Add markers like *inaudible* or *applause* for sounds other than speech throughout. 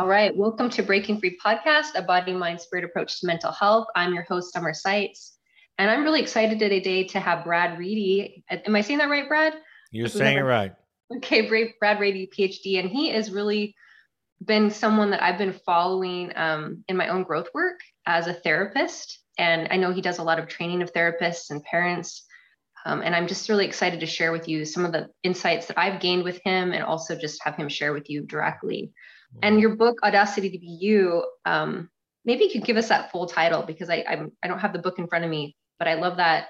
All right, welcome to Breaking Free Podcast, a body, mind, spirit approach to mental health. I'm your host, Summer Seitz, and I'm really excited today to have Brad Reedy. Am I saying that right, Brad? You're saying it right. Okay, Brad Reedy, PhD, and he is really been someone that I've been following um, in my own growth work as a therapist. And I know he does a lot of training of therapists and parents. Um, and I'm just really excited to share with you some of the insights that I've gained with him and also just have him share with you directly. And your book, Audacity to Be You, um, maybe you could give us that full title because I I'm, I don't have the book in front of me, but I love that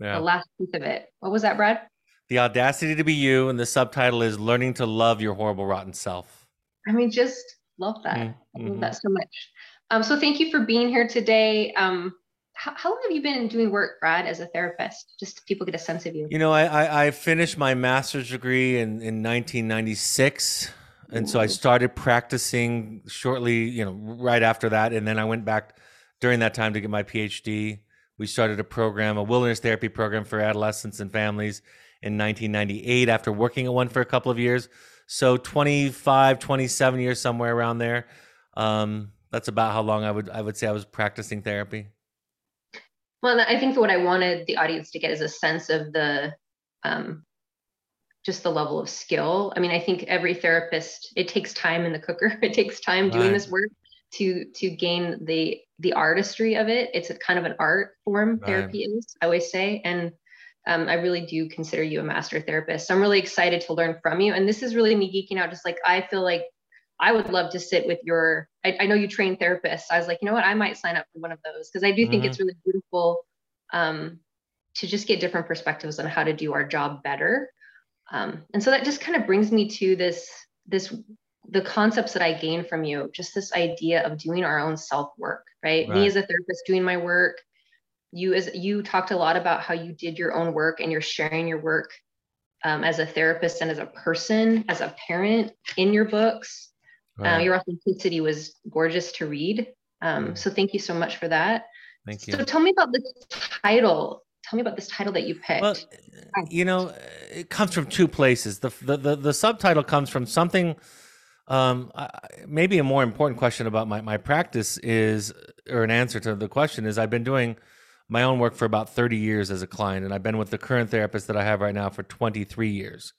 yeah. the last piece of it. What was that, Brad? The Audacity to Be You, and the subtitle is Learning to Love Your Horrible Rotten Self. I mean, just love that. Mm-hmm. I love mm-hmm. that so much. Um, so thank you for being here today. Um, how, how, long have you been doing work, Brad, as a therapist? Just so people get a sense of you. You know, I, I, I finished my master's degree in, in 1996 and so I started practicing shortly, you know, right after that, and then I went back during that time to get my PhD. We started a program, a wilderness therapy program for adolescents and families in 1998 after working at one for a couple of years. So 25, 27 years somewhere around there. Um, that's about how long I would I would say I was practicing therapy. Well, I think what I wanted the audience to get is a sense of the um, just the level of skill. I mean, I think every therapist, it takes time in the cooker. *laughs* It takes time doing this work to to gain the the artistry of it. It's a kind of an art form right. therapy is, I always say. And um, I really do consider you a master therapist. So I'm really excited to learn from you. And this is really me geeking out. Just like I feel like I would love to sit with your. I, I know you train therapists. I was like, you know what, I might sign up for one of those because I do think mm-hmm. it's really beautiful um, to just get different perspectives on how to do our job better. Um, and so that just kind of brings me to this this the concepts that I gained from you, just this idea of doing our own self work, right? right? Me as a therapist doing my work. You as you talked a lot about how you did your own work and you're sharing your work um, as a therapist and as a person, as a parent in your books. Uh, right. Uh, your authenticity was gorgeous to read. Um, mm. So thank you so much for that. Thank you. So tell me about the title tell me about this title that you picked. Well, you know, it comes from two places. The the the, the subtitle comes from something. Um, maybe a more important question about my my practice is, or an answer to the question is, I've been doing my own work for about 30 years as a client, and I've been with the current therapist that I have right now for 23 years.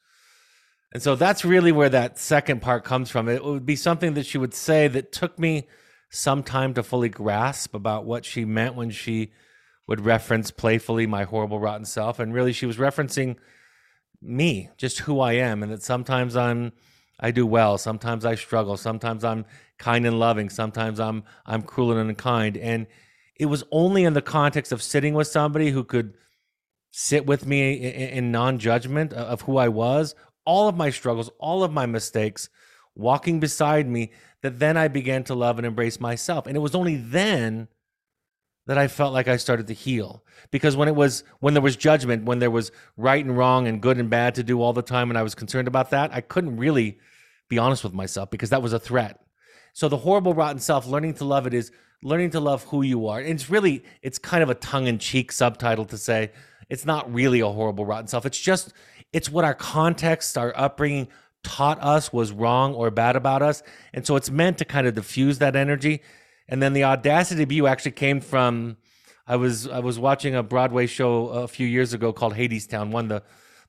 And so that's really where that second part comes from. It would be something that she would say that took me some time to fully grasp about what she meant when she would reference playfully my horrible, rotten self. And really, she was referencing me, just who I am, and that sometimes I'm. I do well. Sometimes I struggle. Sometimes I'm kind and loving. Sometimes I'm I'm cruel and unkind. And it was only in the context of sitting with somebody who could sit with me in, in non-judgment of who I was, all of my struggles, all of my mistakes, walking beside me, that then I began to love and embrace myself. And it was only then that I felt like I started to heal. Because when it was when there was judgment, when there was right and wrong and good and bad to do all the time and I was concerned about that, I couldn't really be honest with myself because that was a threat. So the horrible rotten self, learning to love it is learning to love who you are. And it's really it's kind of a tongue-in-cheek subtitle to say it's not really a horrible rotten self. It's just it's what our context, our upbringing taught us was wrong or bad about us. And so it's meant to kind of diffuse that energy and then the audacity you actually came from I was I was watching a Broadway show a few years ago called Hadestown, won the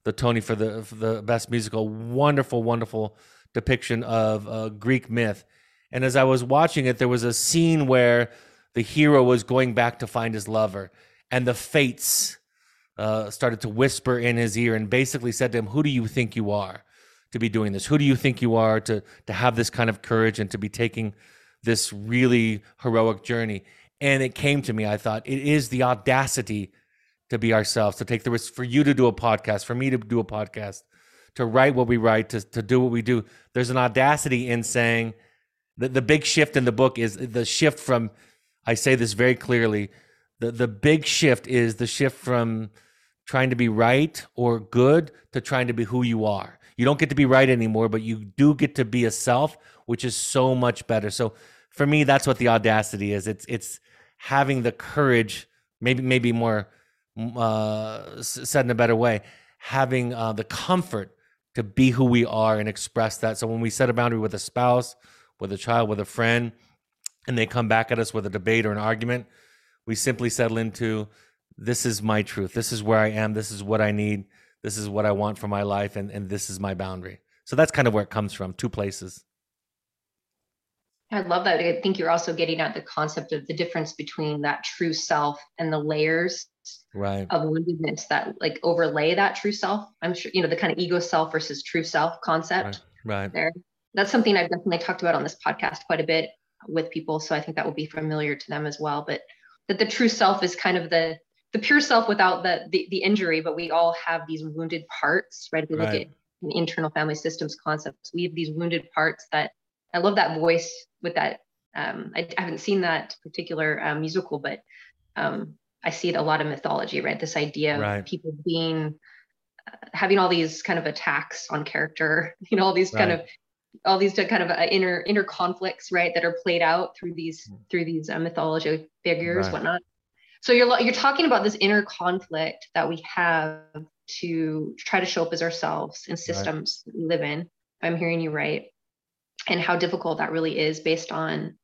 the Tony for the for the best musical. Wonderful, wonderful depiction of uh, Greek myth. And as I was watching it, there was a scene where the hero was going back to find his lover, and the fates uh, started to whisper in his ear and basically said to him, "Who do you think you are to be doing this? Who do you think you are to to have this kind of courage and to be taking?" This really heroic journey. And it came to me, I thought, it is the audacity to be ourselves, to take the risk for you to do a podcast, for me to do a podcast, to write what we write, to, to do what we do. There's an audacity in saying that the big shift in the book is the shift from, I say this very clearly, the, the big shift is the shift from trying to be right or good to trying to be who you are. You don't get to be right anymore, but you do get to be a self, which is so much better. So for me, that's what the audacity is. It's it's having the courage, maybe maybe more uh, said in a better way, having uh, the comfort to be who we are and express that. So when we set a boundary with a spouse, with a child, with a friend, and they come back at us with a debate or an argument, we simply settle into this is my truth. This is where I am. This is what I need. This is what I want for my life. And, and this is my boundary. So that's kind of where it comes from two places. I love that. I think you're also getting at the concept of the difference between that true self and the layers right. of woundedness that like overlay that true self. I'm sure, you know, the kind of ego self versus true self concept. Right. right. There. That's something I've definitely talked about on this podcast quite a bit with people. So I think that will be familiar to them as well. But that the true self is kind of the the pure self without the the, the injury, but we all have these wounded parts, right? If we look right. at internal family systems concepts, we have these wounded parts that I love that voice with that. Um, I, I, haven't seen that particular um, musical, but um, I see it a lot of mythology, right? This idea right. of people being uh, having all these kind of attacks on character, *laughs* you know, all these right. kind of all these kind of uh, inner inner conflicts, right, that are played out through these hmm. through these uh, mythology figures, right. whatnot. So you're you're talking about this inner conflict that we have to try to show up as ourselves in systems right. we live in. I'm hearing you right, and how difficult that really is based on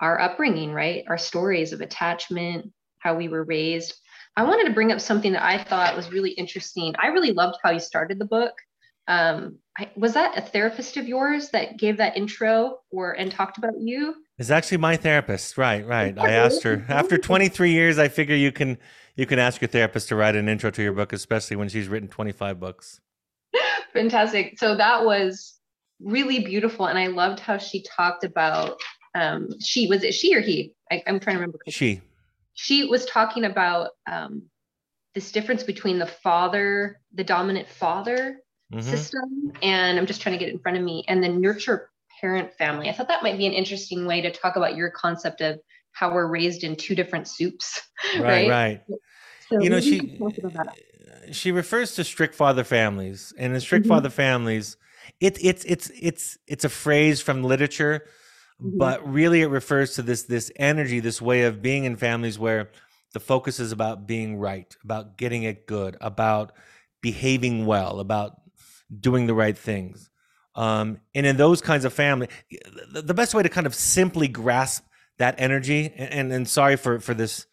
our upbringing, right? Our stories of attachment, how we were raised. I wanted to bring up something that I thought was really interesting. I really loved how you started the book um, I, was that a therapist of yours that gave that intro or and talked about you? It's actually my therapist. Right, right. I asked her after 23 years. I figure you can you can ask your therapist to write an intro to your book, especially when she's written 25 books. *laughs* Fantastic. So that was really beautiful, and I loved how she talked about. Um, she was it she or he? I, am trying to remember. She. She was talking about um, this difference between the father, the dominant father, mm-hmm. system. And I'm just trying to get it in front of me. And the nurture parent family. I thought that might be an interesting way to talk about your concept of how we're raised in two different soups. *laughs* Right, right. right. So you know, she she refers to strict father families, and in strict mm-hmm. father families, it's it's it's it's it's a phrase from literature, mm-hmm. but really it refers to this this energy, this way of being in families where the focus is about being right, about getting it good, about behaving well, about doing the right things. Um, and in those kinds of family, the, best way to kind of simply grasp that energy, and, and, and sorry for, for this,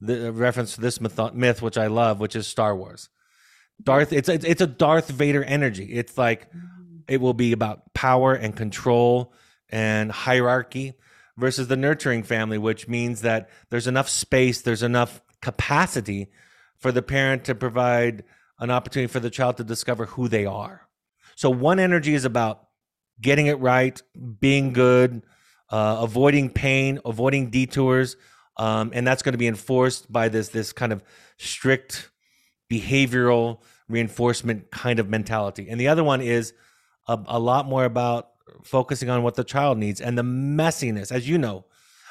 the reference to this myth, myth, which I love, which is Star Wars. Darth, it's, it's, it's a Darth Vader energy. It's like, it will be about power and control and hierarchy versus the nurturing family, which means that there's enough space, there's enough capacity for the parent to provide an opportunity for the child to discover who they are. So one energy is about getting it right, being good, uh, avoiding pain, avoiding detours, um, and that's going to be enforced by this this kind of strict behavioral reinforcement kind of mentality. And the other one is a, a lot more about focusing on what the child needs and the messiness, as you know.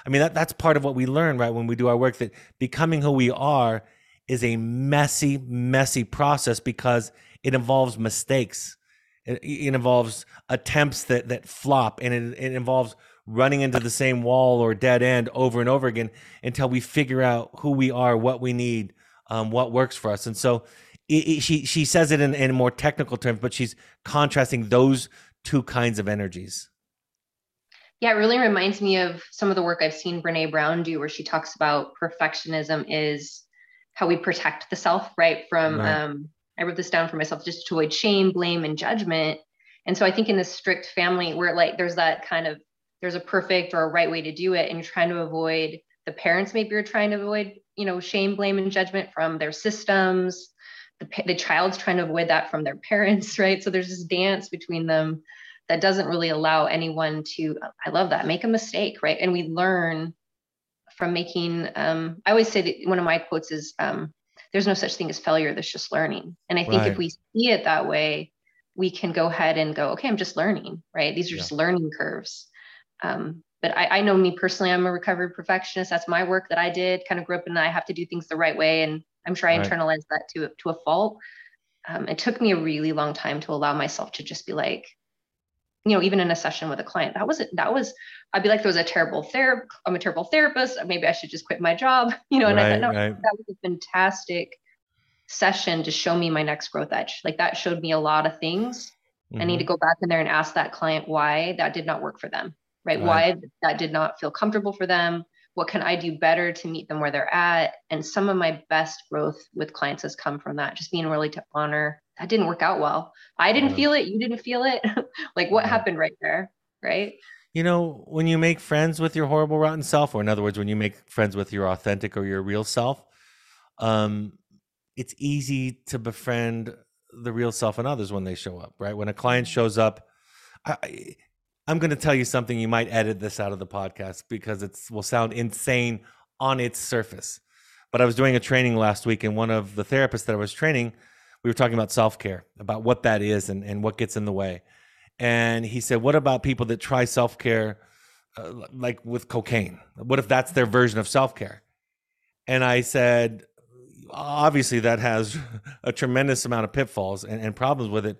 I mean, that, that's part of what we learn, right, when we do our work, that becoming who we are is a messy, messy process because it involves mistakes. It, it involves attempts that that flop, and it, it involves running into the same wall or dead end over and over again until we figure out who we are, what we need, um, what works for us. And so it, it, she she says it in, in more technical terms, but she's contrasting those two kinds of energies. Yeah, it really reminds me of some of the work I've seen Brene Brown do, where she talks about perfectionism is how we protect the self, right? From right. um, I wrote this down for myself just to avoid shame, blame, and judgment. And so I think in this strict family where like there's that kind of there's a perfect or a right way to do it, and you're trying to avoid the parents maybe you're trying to avoid you know shame, blame, and judgment from their systems. The, the child's trying to avoid that from their parents, *laughs* right? So there's this dance between them that doesn't really allow anyone to. I love that make a mistake, right? And we learn from making um, i always say that one of my quotes is um, there's no such thing as failure there's just learning and i think right. if we see it that way we can go ahead and go okay i'm just learning right these are yeah. just learning curves um, but I, I, know me personally i'm a recovered perfectionist that's my work that i did kind of grew up and i have to do things the right way and i'm sure i right. internalized that to, to a fault um, it took me a really long time to allow myself to just be like you know, even in a session with a client, that wasn't, that was, I'd be like, there was a terrible therapist, I'm a terrible therapist. Maybe I should just quit my job, *laughs* you know, and right, I thought, no, right. that was a fantastic session to show me my next growth edge. Like that showed me a lot of things. Mm-hmm. I need to mm-hmm. go back in there and ask that client why that did not work for them. Right? right? Why that did not feel comfortable for them. What can I do better to meet them where they're at? And some of my best growth with clients has come from that, just being really to honor that didn't work out well. I didn't yeah. feel it. You didn't feel it. *laughs* like what yeah. happened right there? Right. You know, when you make friends with your horrible, rotten self, or in other words, when you make friends with your authentic or your real self, um, it's easy to befriend the real self and others when they show up, right? When a client shows up, I, I'm going to tell you something. You might edit this out of the podcast because it will sound insane on its surface. But I was doing a training last week, and one of the therapists that I was training, we were talking about self care, about what that is and, and what gets in the way. And he said, What about people that try self care uh, like with cocaine? What if that's their version of self care? And I said, Obviously, that has *laughs* a tremendous amount of pitfalls and, and problems with it.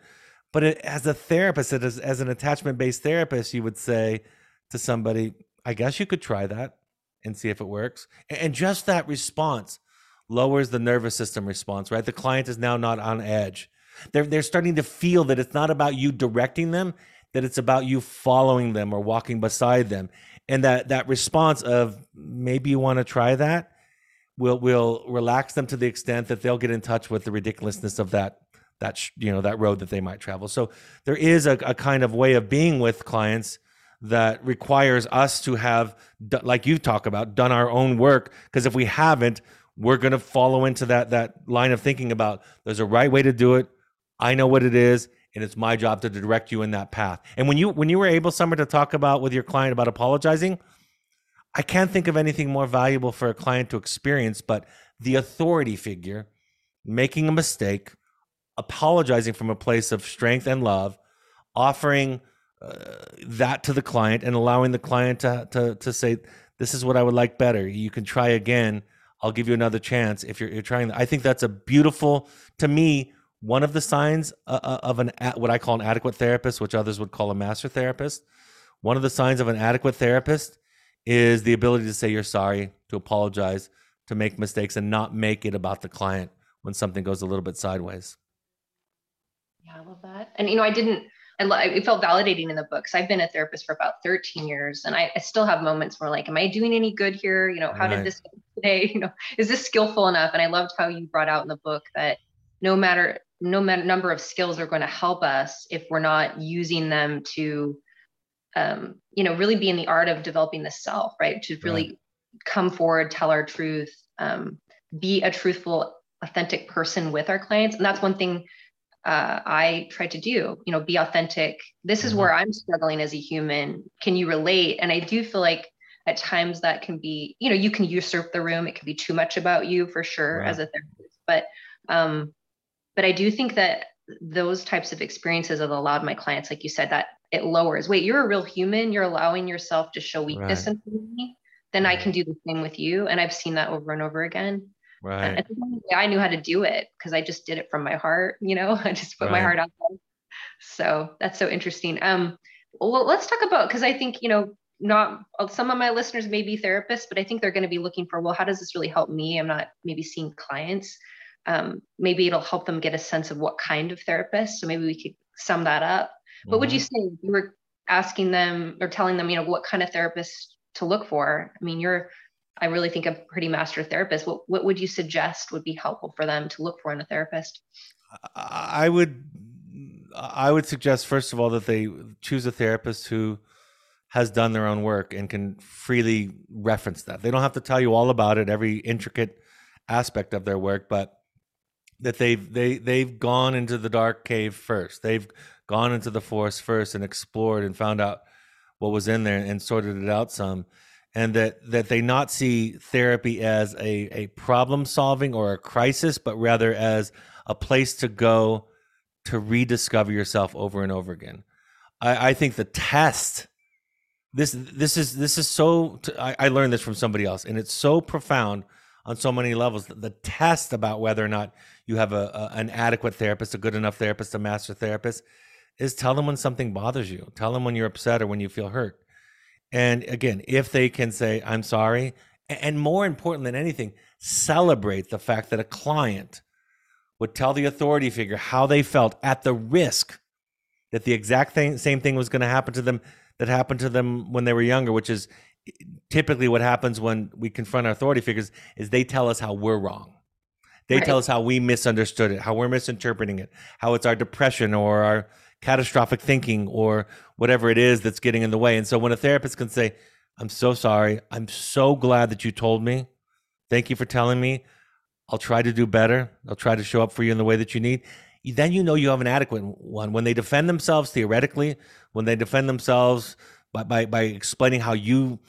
But it, as a therapist, as, as an attachment based therapist, you would say to somebody, I guess you could try that and see if it works. And just that response lowers the nervous system response, right? The client is now not on edge. They're, they're starting to feel that it's not about you directing them, that it's about you following them or walking beside them. And that, that response of maybe you want to try that will will relax them to the extent that they'll get in touch with the ridiculousness of that that you know that road that they might travel. So there is a, a kind of way of being with clients that requires us to have, like you talk about, done our own work. Because if we haven't, we're going to follow into that that line of thinking about there's a right way to do it. I know what it is, and it's my job to direct you in that path. And when you when you were able, Summer, to talk about with your client about apologizing, I can't think of anything more valuable for a client to experience, but the authority figure making a mistake apologizing from a place of strength and love, offering uh, that to the client and allowing the client to, to, to say, this is what I would like better. You can try again. I'll give you another chance if you're, you're trying. I think that's a beautiful, to me, one of the signs uh, uh, of an what I call an adequate therapist, which others would call a master therapist. One of the signs of an adequate therapist is the ability to say you're sorry, to apologize, to make mistakes, and not make it about the client when something goes a little bit sideways. Yeah, I love that. And you know, I didn't. I it felt validating in the books. I've been a therapist for about 13 years, and I, I still have moments where like, am I doing any good here? You know, how right. did this today? *laughs* You know, is this skillful enough? And I loved how you brought out in the book that no matter no matter number of skills are going to help us if we're not using them to um, you know really be in the art of developing the self right to really right. come forward tell our truth um, be a truthful authentic person with our clients and that's one thing uh, I try to do, you know, be authentic. This is mm-hmm. where I'm struggling as a human. Can you relate? And I do feel like at times that can be, you know, you can usurp the room. It can be too much about you for sure right. as a therapist. But, um, but I do think that those types of experiences have allowed my clients, like you said, that it lowers. Wait, you're a real human. You're allowing yourself to show weakness right. in me. Then right. I can do the same with you. And I've seen that over and over again. Right. I, I knew how to do it because I just did it from my heart, you know, *laughs* I just put right. my heart out there. So that's so interesting. Um, well, let's talk about, cause I think, you know, not some of my listeners may be therapists, but I think they're going to be looking for, well, how does this really help me? I'm not maybe seeing clients. Um, maybe it'll help them get a sense of what kind of therapist. So maybe we could sum that up. Mm-hmm. What would you mm-hmm. say? You were asking them or telling them, you know, what kind of therapist to look for. I mean, you're I really think a pretty master therapist. What what would you suggest would be helpful for them to look for in a therapist? I would I would suggest first of all that they choose a therapist who has done their own work and can freely reference that. They don't have to tell you all about it, every intricate aspect of their work, but that they've they they've gone into the dark cave first. They've gone into the forest first and explored and found out what was in there and sorted it out some and that that they not see therapy as a a problem solving or a crisis, but rather as a place to go to rediscover yourself over and over again. I, I think the test this this is this is so I, I learned this from somebody else, and it's so profound on so many levels. The test about whether or not you have a, a an adequate therapist, a good enough therapist, a master therapist, is tell them when something bothers you. Tell them when you're upset or when you feel hurt and again, if they can say, I'm sorry, and more important than anything, celebrate the fact that a client would tell the authority figure how they felt at the risk that the exact thing, same thing was going to happen to them that happened to them when they were younger, which is typically what happens when we confront our authority figures is they tell us how we're wrong. They right. tell us how we misunderstood it, how we're misinterpreting it, how it's our depression or our catastrophic thinking or whatever it is that's getting in the way. And so when a therapist can say, I'm so sorry. I'm so glad that you told me. Thank you for telling me. I'll try to do better. I'll try to show up for you in the way that you need. Then you know you have an adequate one. When they defend themselves theoretically, when they defend themselves by, by, by explaining how you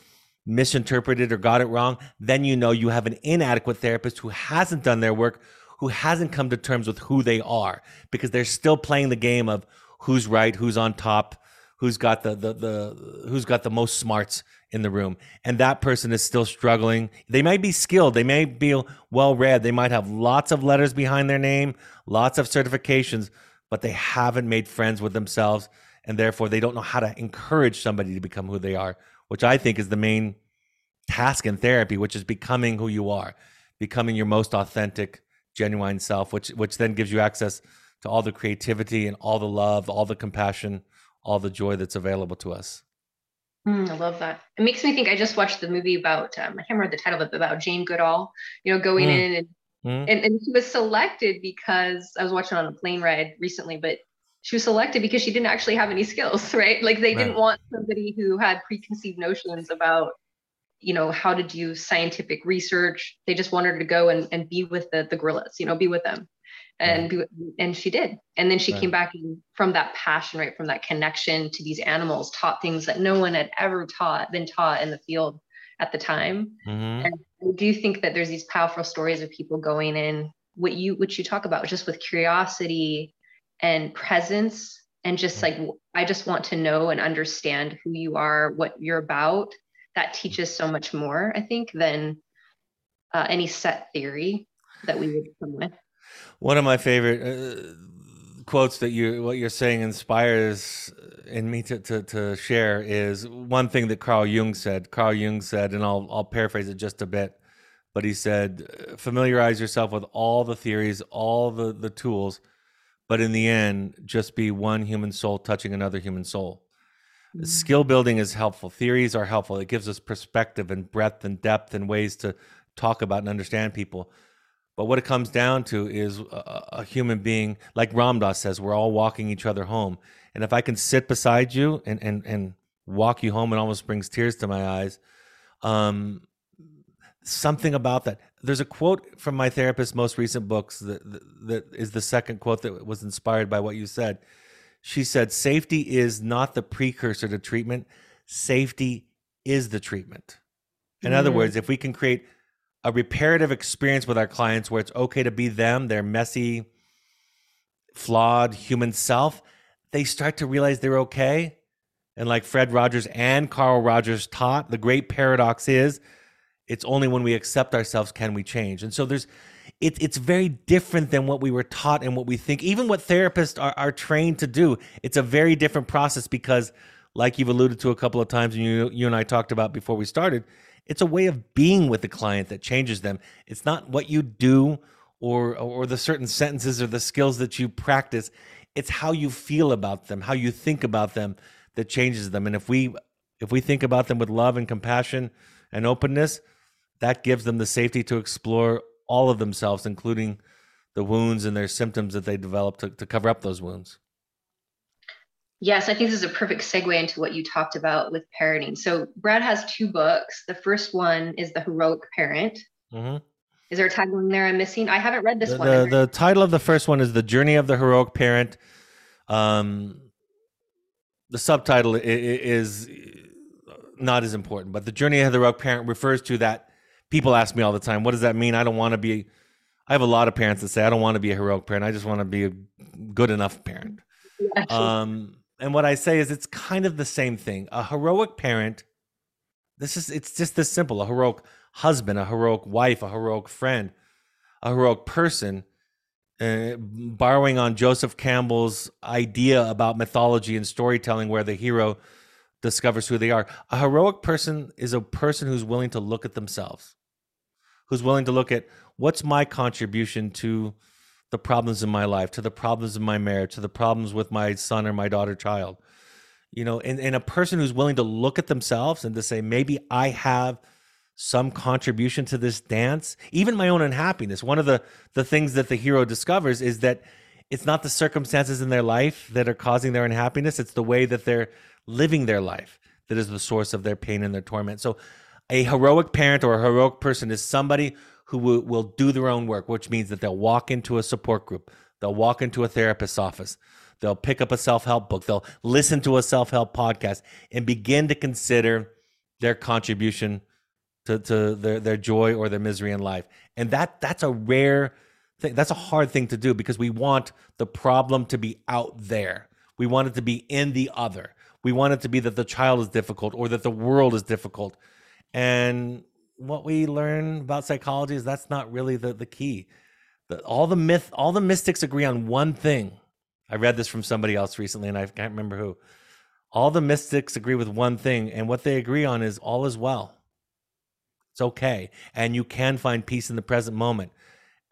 misinterpreted or got it wrong, then you know you have an inadequate therapist who hasn't done their work, who hasn't come to terms with who they are, because they're still playing the game of who's right, who's on top, who's got the the, the who's got the most smarts in the room. And that person is still struggling. They might be skilled. They may be well read they might have lots of letters behind their name lots of certifications but they haven't made friends with themselves and therefore they don't know how to encourage somebody to become who they are which i think is the main task in therapy which is becoming who you are becoming your most authentic genuine self which which then gives you access to all the creativity and all the love all the compassion all the joy that's available to us. Mm, I love that. It makes me think. I just watched the movie about um, I can't remember the title of it, about Jane Goodall. You know, going mm. in and, mm. and and she was selected because I was watching on a plane ride recently, but she was selected because she didn't actually have any skills, *laughs* right? Like they right. didn't want somebody who had preconceived notions about you know how to do scientific research they just wanted to go and, and be with the, the gorillas you know be with them and right. and she did. And then she right. came back from that passion right from that connection to these animals taught things that no one had ever taught been taught in the field at the time. Mm-hmm. and i do think that there's these powerful stories of people going in? What you what you talk about just with curiosity and presence and just like i just want to know and understand who you are what you're about. That teaches so much more i think than uh, any set theory that we would come with one of my favorite uh, quotes that you what you're saying inspires in me to, to to share is one thing that Carl Jung said. Carl Jung said, and I'll I'll paraphrase it just a bit, but he said, familiarize yourself with all the theories, all the the tools, but in the end, just be one human soul touching another human soul. Mm-hmm. Skill building is helpful. Theories are helpful. It gives us perspective and breadth and depth and ways to talk about and understand people but what it comes down to is a, a, human being, like Ram Dass says, we're all walking each other home. And if I can sit beside you and, and, and walk you home, it almost brings tears to my eyes. Um, something about that. There's a quote from my therapist's most recent books that, that, that is the second quote that was inspired by what you said. She said, Safety is not the precursor to treatment, safety is the treatment. In mm-hmm. other words, if we can create a reparative experience with our clients where it's okay to be them, their messy, flawed human self, they start to realize they're okay. And like Fred Rogers and Carl Rogers taught, the great paradox is it's only when we accept ourselves can we change. And so there's it, it's very different than what we were taught and what we think, even what therapists are, are trained to do. It's a very different process because, like you've alluded to a couple of times, and you, you and I talked about before we started, it's a way of being with the client that changes them. It's not what you do or or the certain sentences or the skills that you practice. It's how you feel about them, how you think about them that changes them. And if we if we think about them with love and compassion and openness, that gives them the safety to explore all of themselves, including the wounds and their symptoms that they develop to, to cover up those wounds. Yes, I think this is a perfect segue into what you talked about with parenting. So Brad has two books. The first one is The Heroic Parent. Mm-hmm. Is there a tagline there I'm missing? I haven't read this the, one. The, the title of the first one is The Journey of the Heroic Parent. Um, the subtitle is not as important, but The Journey of the Heroic Parent refers to that. People ask me all the time, what does that mean? I don't want to be. I have a lot of parents that say, I don't want to be a heroic parent. I just want to be a good enough parent. *laughs* Um, and what I say is it's kind of the same thing. A heroic parent, this is it's just this simple. A heroic husband, a heroic wife, a heroic friend, a heroic person. Uh, borrowing on Joseph Campbell's idea about mythology and storytelling, where the hero discovers who they are. A heroic person is a person who's willing to look at themselves, who's willing to look at what's my contribution to the problems in my life, to the problems in my marriage, to the problems with my son or my daughter child. You know, and, and a person who's willing to look at themselves and to say, maybe I have some contribution to this dance, even my own unhappiness. One of the the things that the hero discovers is that it's not the circumstances in their life that are causing their unhappiness, it's the way that they're living their life that is the source of their pain and their torment. So a heroic parent or a heroic person is somebody who will, will do their own work, which means that they'll walk into a support group, they'll walk into a therapist's office, they'll pick up a self help book, they'll listen to a self help podcast, and begin to consider their contribution to, to their, their joy or their misery in life. And that that's a rare thing. That's a hard thing to do because we want the problem to be out there. We want it to be in the other. We want it to be that the child is difficult or that the world is difficult. And what we learn about psychology is that's not really the, the key. The, all the myth, all the mystics agree on one thing. I read this from somebody else recently, and I can't remember who. All the mystics agree with one thing, and what they agree on is all is well. It's okay, and you can find peace in the present moment.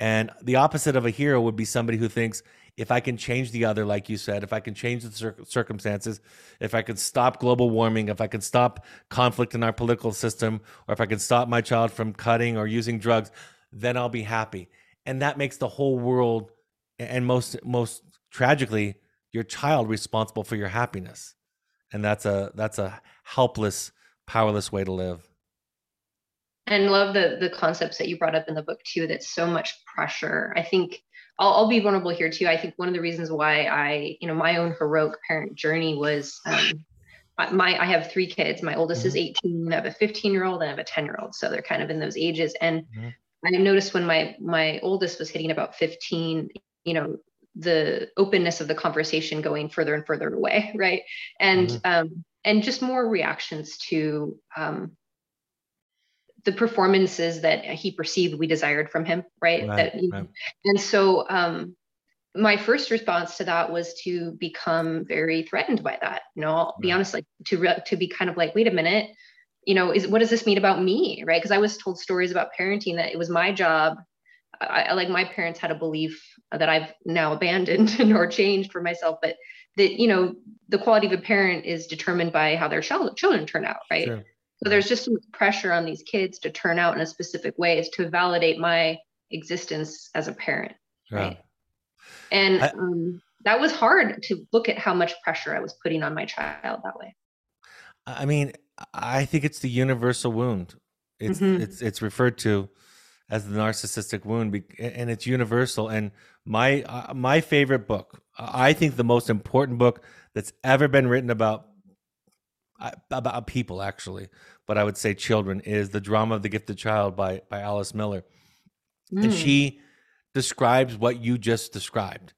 And the opposite of a hero would be somebody who thinks if I can change the other, like you said, if I can change the cir- circumstances, if I can stop global warming, if I can stop conflict in our political system, or if I can stop my child from cutting or using drugs, then I'll be happy. And that makes the whole world, and most most tragically, your child responsible for your happiness. And that's a that's a helpless, powerless way to live and love the the concepts that you brought up in the book too that so much pressure i think I'll, I'll, be vulnerable here too. I think one of the reasons why I, you know, my own heroic parent journey was um, my, I have three kids. My oldest mm-hmm. is 18. I have a 15 year old and I have a 10 year old. So they're kind of in those ages. And mm-hmm. I noticed when my, my oldest was hitting about 15, you know, the openness of the conversation going further and further away. *laughs* Right. And, mm-hmm. um, and just more reactions to, um, the performances that he perceived we desired from him right, right that right. and so um my first response to that was to become very threatened by that you know i'll right. be honest like to re- to be kind of like wait a minute you know is what does this mean about me right because i was told stories about parenting that it was my job I, I like my parents had a belief that i've now abandoned *laughs* or changed for myself but that you know the quality of a parent is determined by how their children turn out right sure. So there's just some pressure on these kids to turn out in a specific way is to validate my existence as a parent. Right. And I, um, that was hard to look at how much pressure I was putting on my child that way. I mean, I think it's the universal wound. It's mm-hmm. it's it's referred to as the narcissistic wound, and it's universal. And my uh, my favorite book, I think the most important book that's ever been written about about people actually, but I would say children is the drama of the gifted child by by Alice Miller, mm. and she describes what you just described.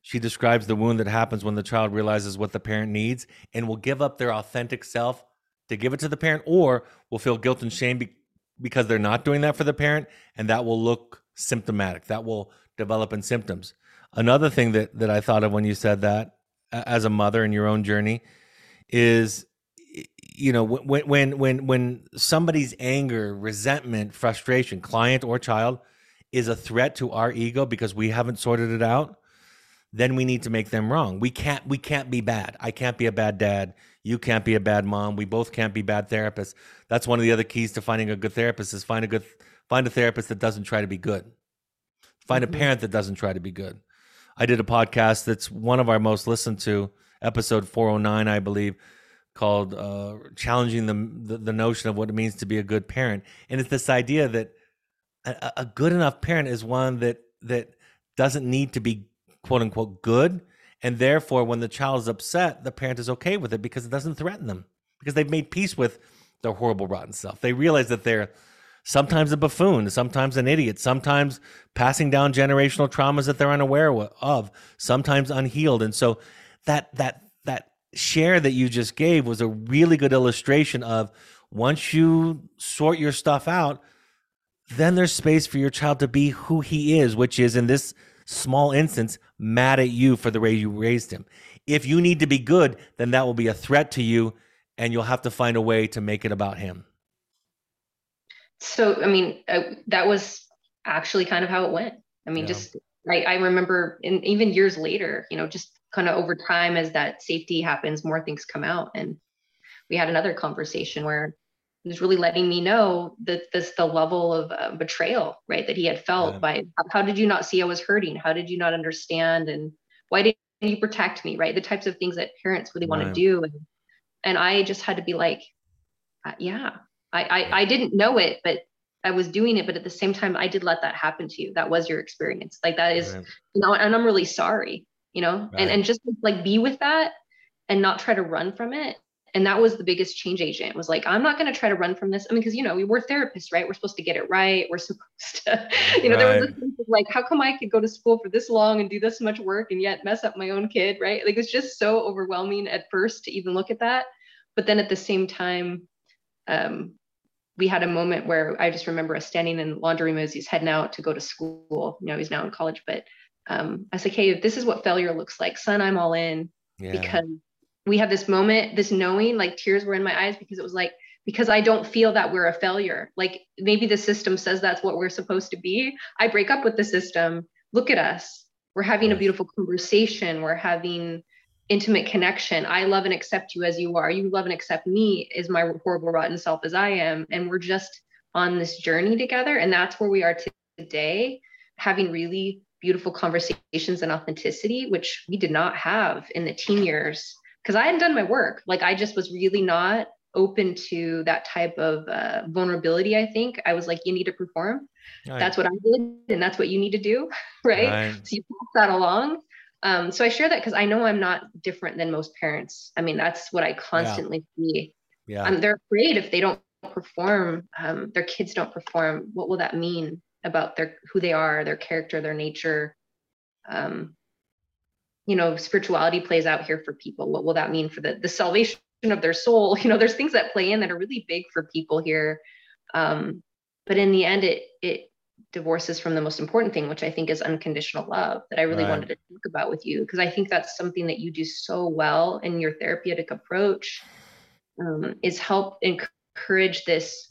She describes the wound that happens when the child realizes what the parent needs and will give up their authentic self to give it to the parent, or will feel guilt and shame be- because they're not doing that for the parent, and that will look symptomatic. That will develop in symptoms. Another thing that that I thought of when you said that, as a mother in your own journey, is you know when when when when somebody's anger resentment frustration client or child is a threat to our ego because we haven't sorted it out then we need to make them wrong. We can't we can't be bad. I can't be a bad dad. You can't be a bad mom. We both can't be bad therapists. That's one of the other keys to finding a good therapist is find a good find a therapist that doesn't try to be good. Find mm-hmm. a parent that doesn't try to be good. I did a podcast that's one of our most listened to episode 409 i believe called uh, challenging the, the, the notion of what it means to be a good parent, and it's this idea that a, a good enough parent is one that that doesn't need to be quote unquote good, and therefore when the child is upset, the parent is okay with it because it doesn't threaten them because they've made peace with their horrible rotten self. They realize that they're sometimes a buffoon, sometimes an idiot, sometimes passing down generational traumas that they're unaware of, sometimes unhealed. And so that that that share that you just gave was a really good illustration of once you sort your stuff out, then there's space for your child to be who he is, which is in this small instance, mad at you for the way you raised him. If you need to be good, then that will be a threat to you, and you'll have to find a way to make it about him. So, I mean, uh, that was actually kind of how it went. I mean, yeah. just I, I remember, and even years later, you know, just kind of over time as that safety happens, more things come out. And we had another conversation where he was really letting me know that this the level of uh, betrayal, right, that he had felt yeah. by how did you not see I was hurting? How did you not understand? And why didn't you protect me? Right, the types of things that parents really want to do. And, and I just had to be like, uh, yeah, I, I I didn't know it, but I was doing it, but at the same time, I did let that happen to you. That was your experience. Like that is, right. you know, and I'm really sorry, you know, right. and, and just like be with that and not try to run from it. And that was the biggest change agent was like, I'm not going to try to run from this. I mean, cause you know, we were therapists, right? We're supposed to get it right. We're supposed *laughs* to, you know, right. there was like, how come I could go to school for this long and do this much work and yet mess up my own kid, right? Like it's just so overwhelming at first to even look at that. But then at the same time, um, we had a moment where I just remember us standing in laundry room as he's heading out to go to school. You know, he's now in college, but um, I was like, hey, this is what failure looks like. Son, I'm all in yeah. because we have this moment, this knowing, like tears were in my eyes because it was like, because I don't feel that we're a failure. Like maybe the system says that's what we're supposed to be. I break up with the system. Look at us. We're having a beautiful conversation. We're having intimate connection. I love and accept you as you are. You love and accept me as my horrible, rotten self as I am. And we're just on this journey together. And that's where we are today, having really beautiful conversations and authenticity, which we did not have in the teen years because I hadn't done my work. Like I just was really not open to that type of uh, vulnerability. I think I was like, you need to perform. Right. That's what I did, and that's what you need to do, *laughs* right? right. So you pass that along. Um, so I share that because I know I'm not different than most parents. I mean, that's what I constantly yeah. see. Yeah. Um, they're afraid if they don't perform, um, their kids don't perform. What will that mean about their who they are, their character, their nature? Um, you know, spirituality plays out here for people. What will that mean for the the salvation of their soul? *laughs* You know, there's things that play in that are really big for people here. Um, but in the end, it it divorces from the most important thing, which I think is unconditional love, that I really right. wanted to talk about with you, because I think that's something that you do so well in your therapeutic approach, um, is help encourage this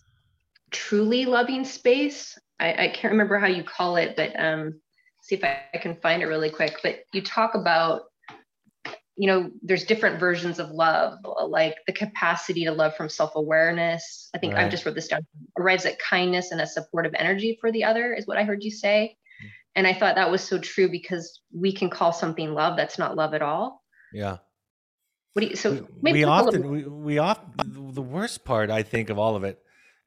truly loving space. I, I, can't remember how you call it, but um, see if I, I can find it really quick. But you talk about you know there's different versions of love like the capacity to love from self-awareness. I think right. i've just wrote this down. Arrives at kindness and a supportive energy for the other is what i heard you say. And i thought that was so true because we can call something love that's not love at all. Yeah. What do you so we, we often we, we often the worst part i think of all of it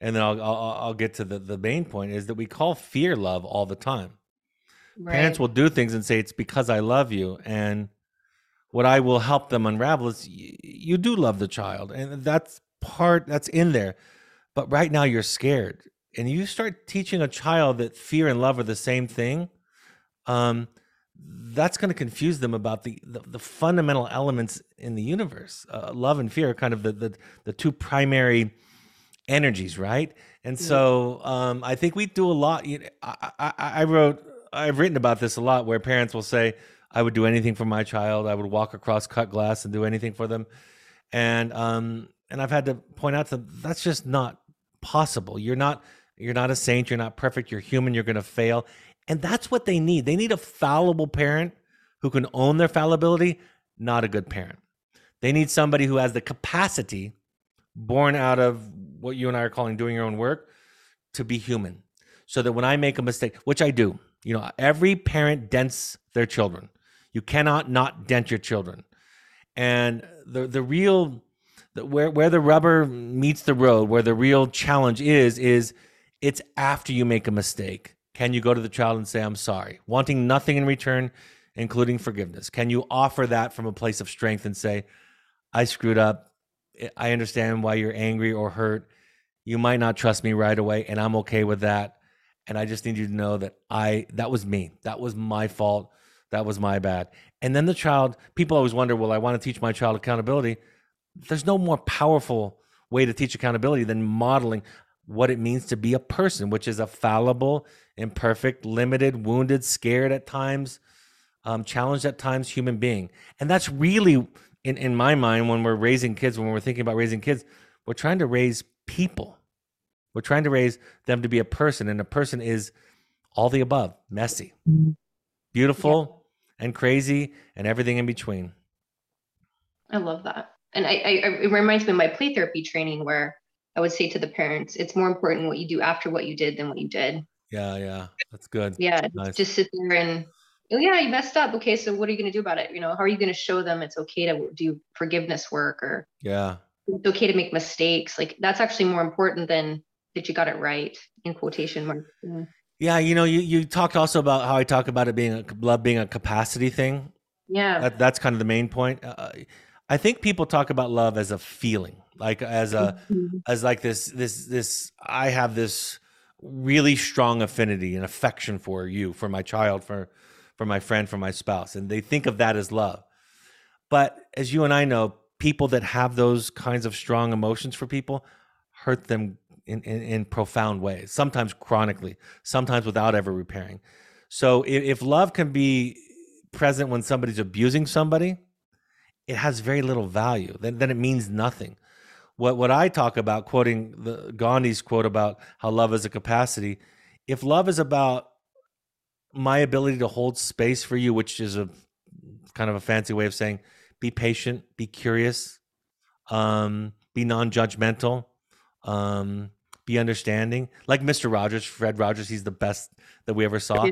and then i'll i'll, I'll get to the the main point is that we call fear love all the time right. parents will do things and say it's because i love you and what I will help them unravel is you, you do love the child, and that's part that's in there. But right now you're scared, and you start teaching a child that fear and love are the same thing. Um, that's going to confuse them about the, the, the fundamental elements in the universe. Uh, love and fear are kind of the, the the two primary energies, right? And so um, I think we do a lot. You know, I, I, I wrote, I've written about this a lot, where parents will say, I would do anything for my child. I would walk across cut glass and do anything for them. And um, and I've had to point out to them that's just not possible. You're not you're not a saint. You're not perfect. You're human. You're going to fail. And that's what they need. They need a fallible parent who can own their fallibility, not a good parent. They need somebody who has the capacity, born out of what you and I are calling doing your own work, to be human. So that when I make a mistake, which I do, you know, every parent dents their children. You cannot not dent your children. And the the real the, where where the rubber meets the road, where the real challenge is is it's after you make a mistake. Can you go to the child and say I'm sorry, wanting nothing in return, including forgiveness? Can you offer that from a place of strength and say I screwed up. I understand why you're angry or hurt. You might not trust me right away and I'm okay with that. And I just need you to know that I that was me. That was my fault. That was my bad. And then the child, people always wonder, well, I want to teach my child accountability. There's no more powerful way to teach accountability than modeling what it means to be a person, which is a fallible, imperfect, limited, wounded, scared at times, um, challenged at times human being. And that's really, in, in my mind, when we're raising kids, when we're thinking about raising kids, we're trying to raise people. We're trying to raise them to be a person, and a person is all the above messy, beautiful yeah. and crazy and everything in between. I love that. And I, I, it reminds me of my play therapy training where I would say to the parents, it's more important what you do after what you did than what you did. Yeah, yeah. That's good. Yeah. Nice. Just sit there and oh yeah, you messed up. Okay, so what are you gonna do about it? You know, how are you gonna show them it's okay to do forgiveness work or yeah. It's okay to make mistakes. Like that's actually more important than that you got it right in quotation marks. Yeah. yeah, you know, you you talked also about how I talk about it being a love being a capacity thing. Yeah. That, that's kind of the main point. Uh, I think people talk about love as a feeling, like as a mm-hmm. as like this this this I have this really strong affinity and affection for you, for my child, for for my friend, for my spouse, and they think of that as love. But as you and I know, people that have those kinds of strong emotions for people hurt them in, in, in profound ways, sometimes chronically, sometimes without ever repairing. So if, if love can be present when somebody's abusing somebody, it has very little value. Then, then it means nothing. What what I talk about, quoting the Gandhi's quote about how love is a capacity. If love is about my ability to hold space for you, which is a kind of a fancy way of saying be patient, be curious, um, be non-judgmental, um, be understanding. Like Mr. Rogers, Fred Rogers, he's the best that we ever saw.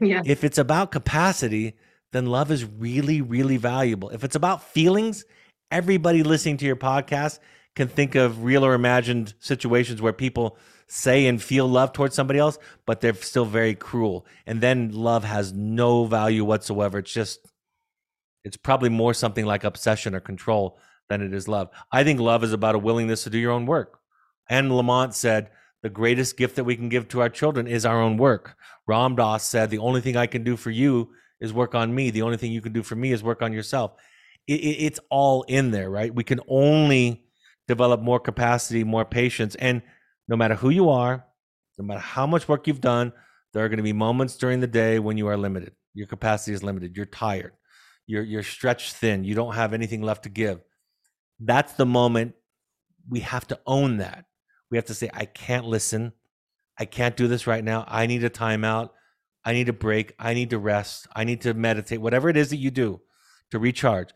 Yeah. If it's about capacity, then love is really, really valuable. If it's about feelings, everybody listening to your podcast can think of real or imagined situations where people say and feel love towards somebody else, but they're still very cruel. And then love has no value whatsoever. It's just, it's probably more something like obsession or control than it is love. I think love is about a willingness to do your own work. And Lamont said, the greatest gift that we can give to our children is our own work. Ram Dass said, the only thing I can do for you is work on me. The only thing you can do for me is work on yourself. It, it, it's all in there, right? We can only develop more capacity, more patience. And no matter who you are, no matter how much work you've done, there are going to be moments during the day when you are limited. Your capacity is limited. You're tired. You're, you're stretched thin. You don't have anything left to give. That's the moment we have to own that. We have to say, I can't listen. I can't do this right now. I need a timeout. I need a break. I need to rest. I need to meditate, whatever it is that you do to recharge.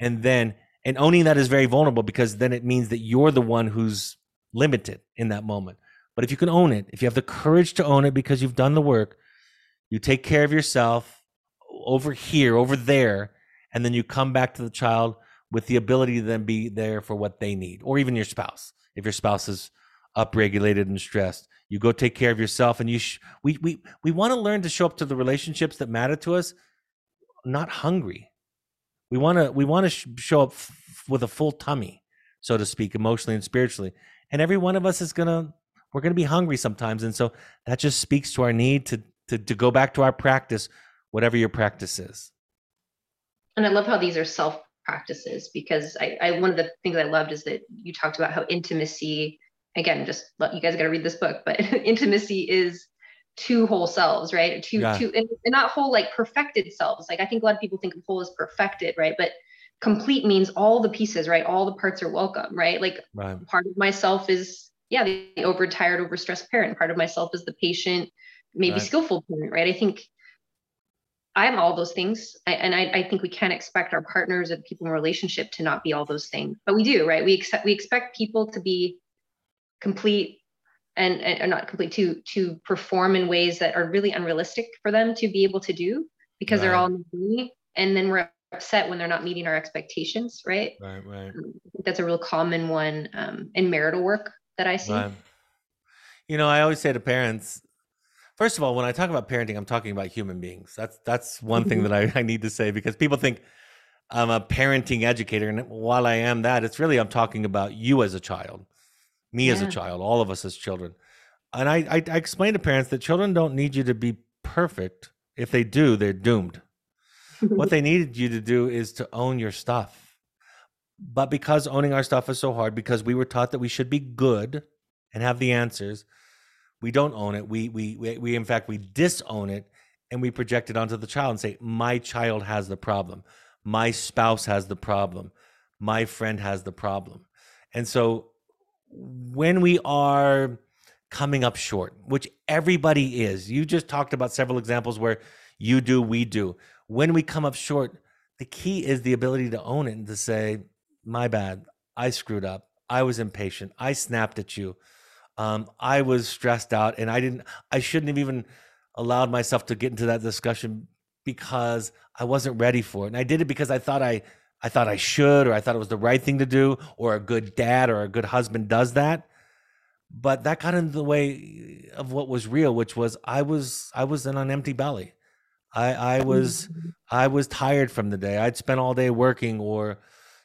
And then, and owning that is very vulnerable because then it means that you're the one who's limited in that moment. But if you can own it, if you have the courage to own it because you've done the work, you take care of yourself over here, over there, and then you come back to the child with the ability to then be there for what they need, or even your spouse. If your spouse is upregulated and stressed, you go take care of yourself and you sh- we we we want to learn to show up to the relationships that matter to us not hungry we want to we want to sh- show up f- with a full tummy so to speak emotionally and spiritually and every one of us is gonna we're gonna be hungry sometimes and so that just speaks to our need to to, to go back to our practice whatever your practice is and i love how these are self practices because I, I one of the things i loved is that you talked about how intimacy again, just you guys got to read this book, but *laughs* intimacy is two whole selves, right? Two, yeah. two, and, and not whole like perfected selves. Like I think a lot of people think of whole as perfected, right? But complete means all the pieces, right? All the parts are welcome, right? Like right. part of myself is, yeah, the overtired, overstressed parent. Part of myself is the patient, maybe right. skillful parent, right? I think I'm all those things. I, and I, I, think we can't expect our partners and people in relationship to not be all those things, but we do, right? We accept, we expect people to be complete and, and not complete to to perform in ways that are really unrealistic for them to be able to do because right. they're all and then we're upset when they're not meeting our expectations right right right um, that's a real common one um, in marital work that i see right. you know i always say to parents first of all when i talk about parenting i'm talking about human beings that's that's one thing mm-hmm. that I, I need to say because people think i'm a parenting educator and while i am that it's really i'm talking about you as a child me yeah. as a child, all of us as children. And I, I, I explain to parents that children don't need you to be perfect. If they do, they're doomed. what *laughs* they needed you to do is to own your stuff. But because owning our stuff is so hard, because we were taught that we should be good and have the answers, we don't own it. We, we, we, we in fact, we disown it and we project it onto the child and say, my child has the problem. My spouse has the problem. My friend has the problem. And so when we are coming up short, which everybody is, you just talked about several examples where You do, we do. When we come up short, the key is the ability to own it and to say, my bad. I screwed up. I was impatient. I snapped at you. Um, I was stressed out and I didn't, I shouldn't have even allowed myself to get into that discussion because I wasn't ready for it. And I did it because I thought I, I thought I should, or I thought it was the right thing to do, or a good dad or a good husband does that. But that got in the way of what was real, which was I was I was in an empty belly. I I was mm-hmm. I was tired from the day. I'd spent all day working or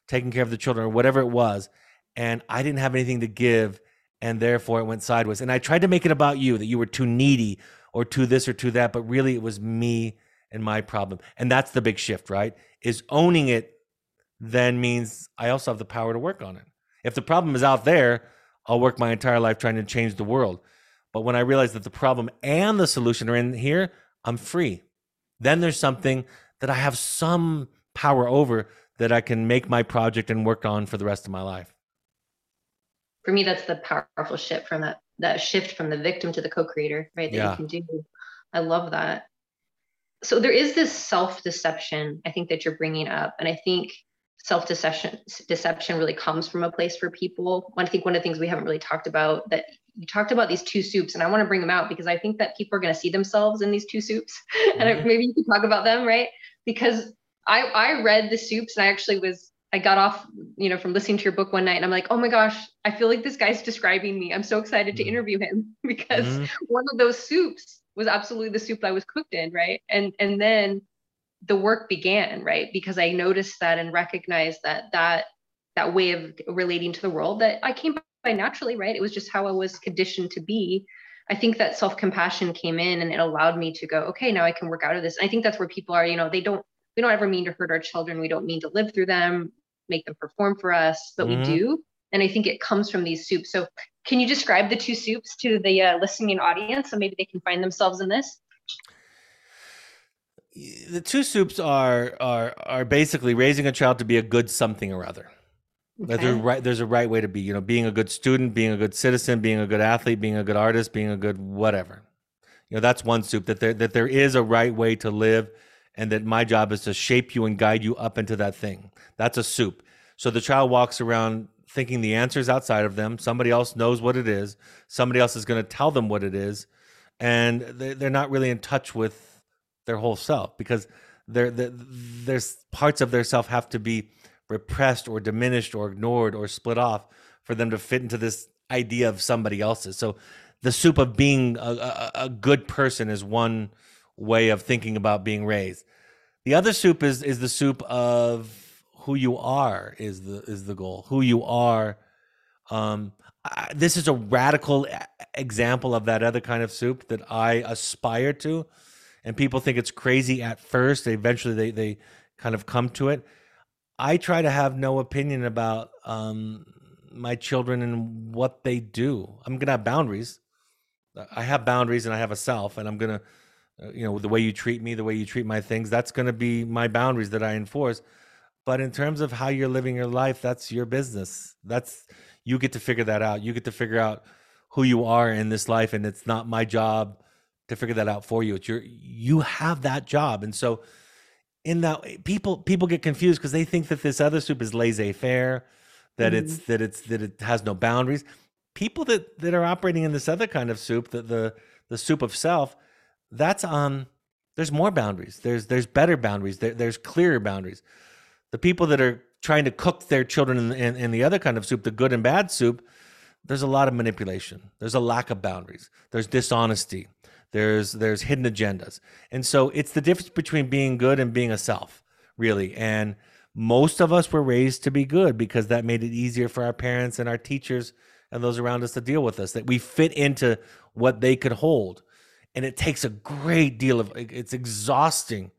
taking care of the children or whatever it was, and I didn't have anything to give, and therefore it went sideways. And I tried to make it about you that you were too needy or too this or too that, but really it was me and my problem. And that's the big shift, right? Is owning it then means I also have the power to work on it. If the problem is out there, I'll work my entire life trying to change the world. But when I realize that the problem and the solution are in here, I'm free. Then there's something that I have some power over that I can make my project and work on for the rest of my life. For me, that's the powerful shift from that that shift from the victim to the co-creator, right? That yeah. you can do. I love that. So there is this self-deception I think that you're bringing up, and I think self-deception deception really comes from a place for people. I think one of the things we haven't really talked about that you talked about these two soups, and I want to bring them out because I think that people are going to see themselves in these two soups, *laughs* mm-hmm. and maybe you could talk about them, right? Because I I read the soups and I actually was I got off, you know, from listening to your book one night and I'm like, oh my gosh, I feel like this guy's describing me. I'm so excited to mm-hmm. interview him *laughs* because mm-hmm. one of those soups was absolutely the soup I was cooked in, right? And and then the work began right because i noticed that and recognized that that that way of relating to the world that i came by naturally right it was just how i was conditioned to be i think that self-compassion came in and it allowed me to go okay now i can work out of this and i think that's where people are you know they don't we don't ever mean to hurt our children we don't mean to live through them make them perform for us but mm-hmm. we do and i think it comes from these soups so can you describe the two soups to the uh, listening audience so maybe they can find themselves in this the two soups are are are basically raising a child to be a good something or other. Okay. There's a right there's a right way to be. You know, being a good student, being a good citizen, being a good athlete, being a good artist, being a good whatever. You know, that's one soup. That there that there is a right way to live, and that my job is to shape you and guide you up into that thing. That's a soup. So the child walks around thinking the answer is outside of them. Somebody else knows what it is. Somebody else is going to tell them what it is, and they're not really in touch with their whole self because there's parts of their self have to be repressed or diminished or ignored or split off for them to fit into this idea of somebody else's. So the soup of being a, a, a good person is one way of thinking about being raised. The other soup is is the soup of who you are is the is the goal. Who you are. Um, I, this is a radical example of that other kind of soup that I aspire to and people think it's crazy at first. They eventually they they kind of come to it. I try to have no opinion about um, my children and what they do. I'm gonna have boundaries. I have boundaries and I have a self, and I'm gonna, you know, the way you treat me, the way you treat my things, that's gonna be my boundaries that I enforce. But in terms of how you're living your life, that's your business. That's you get to figure that out. You get to figure out who you are in this life, and it's not my job to figure that out for you. It's your you have that job, and so in that people people get confused because they think that this other soup is laissez faire, that mm-hmm. it's that it's that it has no boundaries. People that that are operating in this other kind of soup, that the the soup of self, that's um there's more boundaries. There's there's better boundaries. There, there's clearer boundaries. The people that are trying to cook their children in, in, in the other kind of soup, the good and bad soup, there's a lot of manipulation. There's a lack of boundaries. There's dishonesty there's there's hidden agendas and so it's the difference between being good and being a self really and most of us were raised to be good because that made it easier for our parents and our teachers and those around us to deal with us that we fit into what they could hold and it takes a great deal of it's exhausting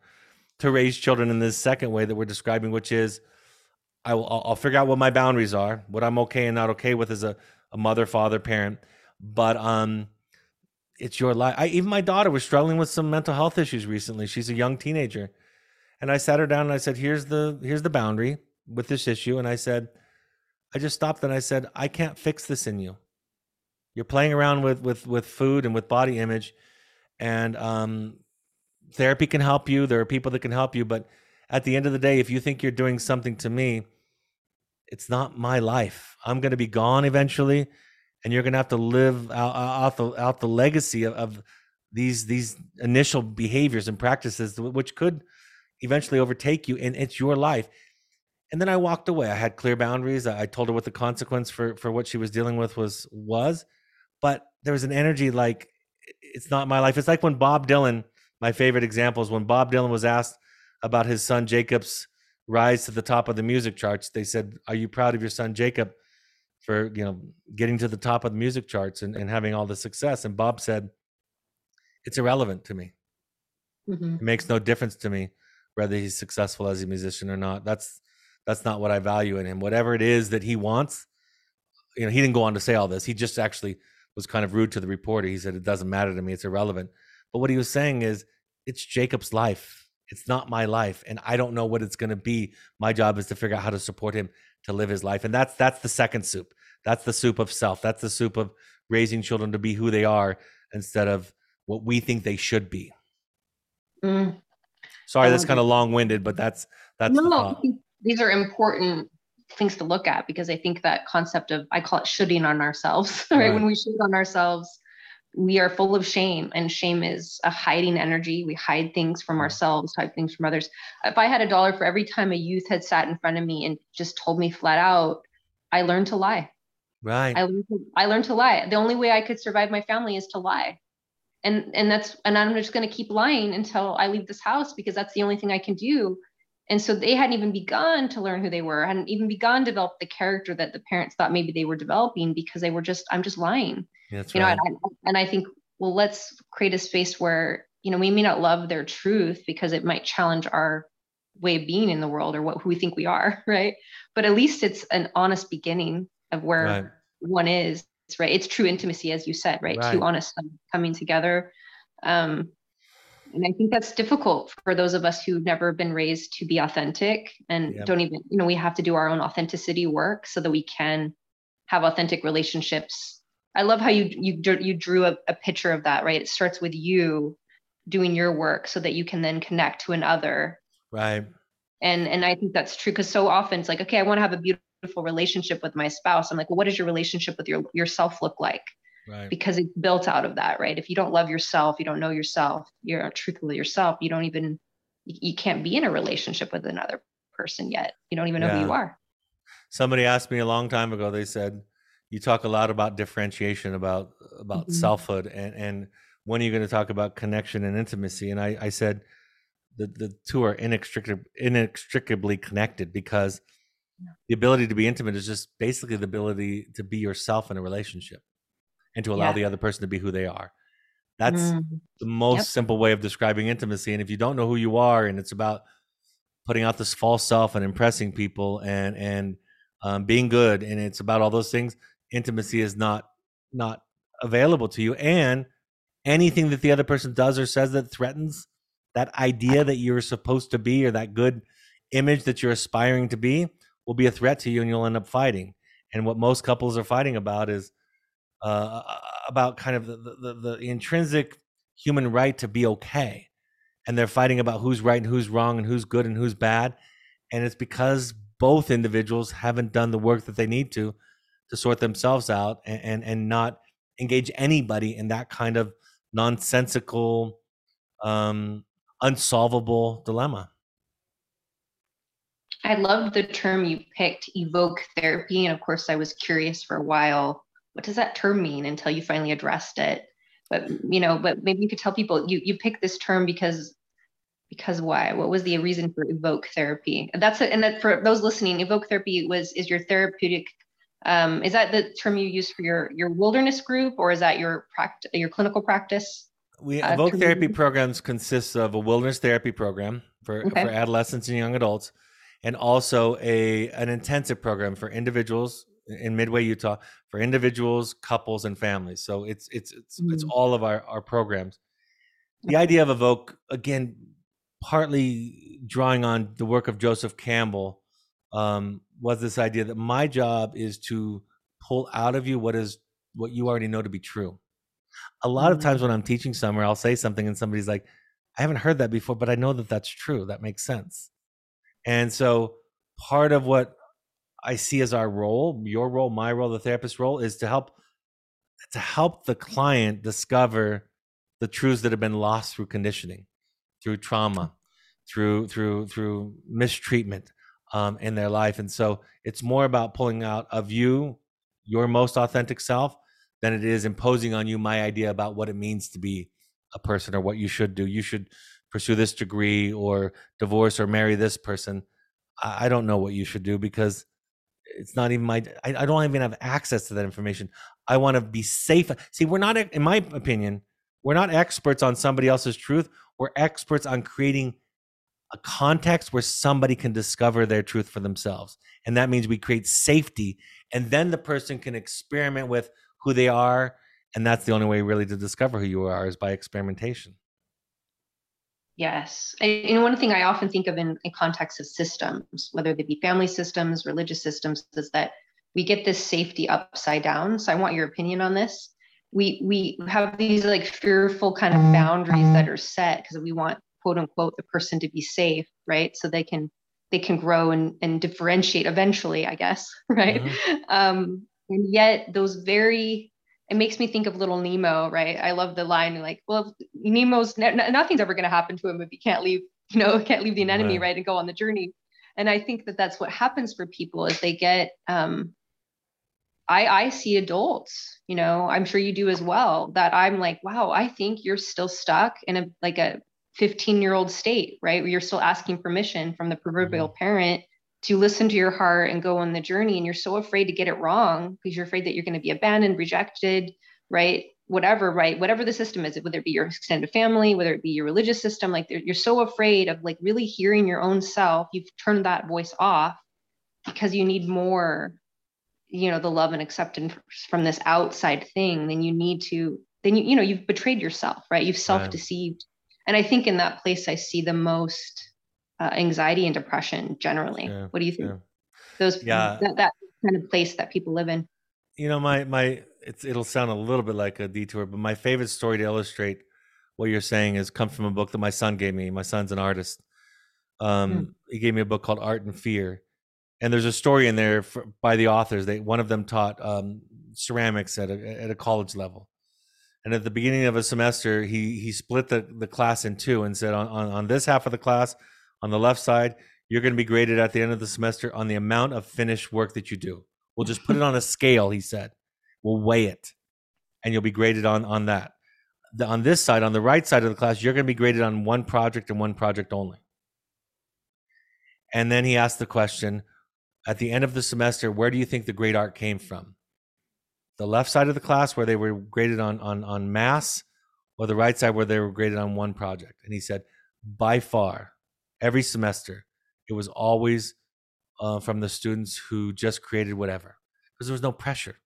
to raise children in this second way that we're describing which is I will I'll figure out what my boundaries are what I'm okay and not okay with as a, a mother father parent but um it's your life. I, even my daughter was struggling with some mental health issues recently. She's a young teenager, and I sat her down and I said, "Here's the here's the boundary with this issue." And I said, I just stopped and I said, "I can't fix this in you. You're playing around with with with food and with body image, and um, therapy can help you. There are people that can help you, but at the end of the day, if you think you're doing something to me, it's not my life. I'm going to be gone eventually, and you're going to have to live out, out the out the legacy of, of these these initial behaviors and practices, which could eventually overtake you, and it's your life. And then I walked away. I had clear boundaries. I told her what the consequence for for what she was dealing with was was, but there was an energy like it's not my life. It's like when Bob Dylan, my favorite example is when Bob Dylan was asked about his son Jacob's rise to the top of the music charts. They said, "Are you proud of your son Jacob for you know getting to the top of the music charts and, and having all the success?" And Bob said, "It's irrelevant to me. Mm-hmm. It makes no difference to me whether he's successful as a musician or not. That's that's not what I value in him. Whatever it is that he wants." You know, he didn't go on to say all this. He just actually was kind of rude to the reporter. He said, It doesn't matter to me, it's irrelevant. But what he was saying is, it's Jacob's life. It's not my life, and I don't know what it's going to be. My job is to figure out how to support him to live his life, and that's that's the second soup. That's the soup of self. That's the soup of raising children to be who they are instead of what we think they should be. Mm. Sorry, that's kind of long-winded, but that's that's no. The these are important things to look at because I think that concept of I call it shoulding on ourselves, right? *laughs* right? When we should on ourselves, we are full of shame and shame is a hiding energy. We hide things from ourselves hide things from others. If i had a dollar for every time a youth had sat in front of me and just told me flat out i learned to lie. Right. I learned to, I learned to lie. The only way i could survive my family is to lie. And and that's and i'm just going to keep lying until i leave this house because that's the only thing i can do and so they hadn't even begun to learn who they were hadn't even begun to develop the character that the parents thought maybe they were developing because they were just i'm just lying that's you right. know, and I, and I think, well, let's create a space where, you know, we may not love their truth because it might challenge our way of being in the world or what who we think we are, *laughs* right? But at least it's an honest beginning of where right. one is, right? It's true intimacy, as you said, right? right. Two honest coming together. Um, and I think that's difficult for those of us who've never been raised to be authentic and don't even, you know, we have to do our own authenticity work so that we can have authentic relationships I love how you you you drew a, a picture of that, right? It starts with you doing your work so that you can then connect to another. Right. And and I think that's true because so often it's like, okay, I want to have a beautiful relationship with my spouse. I'm like, well, what does your relationship with your yourself look like? Right. Because it's built out of that, right? If you don't love yourself, you don't know yourself, you're not truthful to yourself, you don't even you can't be in a relationship with another person yet. You don't even know yeah. who you are. Somebody asked me a long time ago, they said, you talk a lot about differentiation about about mm-hmm. selfhood and and when are you going to talk about connection and intimacy and i i said the the two are inextricably inextricably connected because the ability to be intimate is just basically the ability to be yourself in a relationship and to allow yeah. the other person to be who they are that's mm. the most yep. simple way of describing intimacy and if you don't know who you are and it's about putting out this false self and impressing people and and um, being good and it's about all those things intimacy is not not available to you and anything that the other person does or says that threatens that idea that you're supposed to be or that good image that you're aspiring to be will be a threat to you and you'll end up fighting and what most couples are fighting about is uh, about kind of the, the, the intrinsic human right to be okay and they're fighting about who's right and who's wrong and who's good and who's bad and it's because both individuals haven't done the work that they need to to sort themselves out and, and, and not engage anybody in that kind of nonsensical, um, unsolvable dilemma. I love the term you picked, evoke therapy. And of course, I was curious for a while, what does that term mean until you finally addressed it? But you know, but maybe you could tell people you you picked this term because because why? What was the reason for evoke therapy? And that's it. And that for those listening, evoke therapy was is your therapeutic um, is that the term you use for your your wilderness group, or is that your practice, your clinical practice? We uh, evoke therapy programs consists of a wilderness therapy program for, okay. for adolescents and young adults, and also a an intensive program for individuals in Midway, Utah, for individuals, couples, and families. So it's it's it's mm. it's all of our our programs. The idea of evoke again, partly drawing on the work of Joseph Campbell, um, was this idea that my job is to pull out of you what is what you already know to be true. A lot of times mm. when I'm teaching somewhere, I'll say something and somebody's like, I haven't heard that before, but I know that that's true. That makes sense. And so part of what I see as our role, your role, my role, the therapist role is to help to help the client discover the truths that have been lost through conditioning, through trauma, through through through mistreatment um, in their life. And so it's more about pulling out of you your most authentic self than it is imposing on you my idea about what it means to be a person or what you should do. You should pursue this degree or divorce or marry this person. I, I don't know what you should do because it's not even my I, I don't even have access to that information. I want to be safe. See, we're not in my opinion, we're not experts on somebody else's truth. We're experts on creating a context where somebody can discover their truth for themselves. And that means we create safety and then the person can experiment with who they are and that's the only way really to discover who you are is by experimentation. Yes. And one thing I often think of in, in context of systems, whether they be family systems, religious systems, is that we get this safety upside down. So I want your opinion on this. We we have these like fearful kind of boundaries that are set because we want quote unquote the person to be safe, right? So they can they can grow and, and differentiate eventually, I guess, *laughs* right? Mm-hmm. Um, and yet those very it makes me think of little Nemo, right? I love the line like, well, Nemo's nothing's ever going to happen to him if he can't leave, *laughs* you know, can't leave the anemone, right. right, and go on the journey. And I think that that's what happens for people is they get. Um, I I see adults, you know, I'm sure you do as well. That I'm like, wow, I think you're still stuck in a like a 15 year old state, right? Where you're still asking permission from the proverbial mm-hmm. parent to listen to your heart and go on the journey and you're so afraid to get it wrong because you're afraid that you're going to be abandoned rejected right? Whatever right? Whatever the system is whether it be your extended family whether it be your religious system like you're so afraid of like really hearing your own self. You've turned that voice off because you need more you know the love and acceptance from this outside thing then you need to then you you know you've betrayed yourself right? You've self-deceived. And i think in that place i see the most uh, anxiety and depression generally. Yeah, what do you think? Yeah. Those yeah. That, that kind of place that people live in. You know, my my it's it'll sound a little bit like a detour, but my favorite story to illustrate what you're saying is come from a book that my son gave me. My son's an artist. Um, mm. He gave me a book called Art and Fear, and there's a story in there for, by the authors. They one of them taught um, ceramics at a at a college level, and at the beginning of a semester, he he split the the class in two and said on on, on this half of the class, on the left side, you're going to be graded at the end of the semester on the amount of finished work that you do. We'll just put it on a *laughs* scale, he said. We'll weigh it, and you'll be graded on on that. The, on this side, on the right side of the class, you're going to be graded on one project and one project only. And then he asked the question at the end of the semester, where do you think the great art came from? The left side of the class where they were graded on on on mass, or the right side where they were graded on one project? And he said, by far, every semester. It was always uh, from the students who just created whatever because there was no pressure.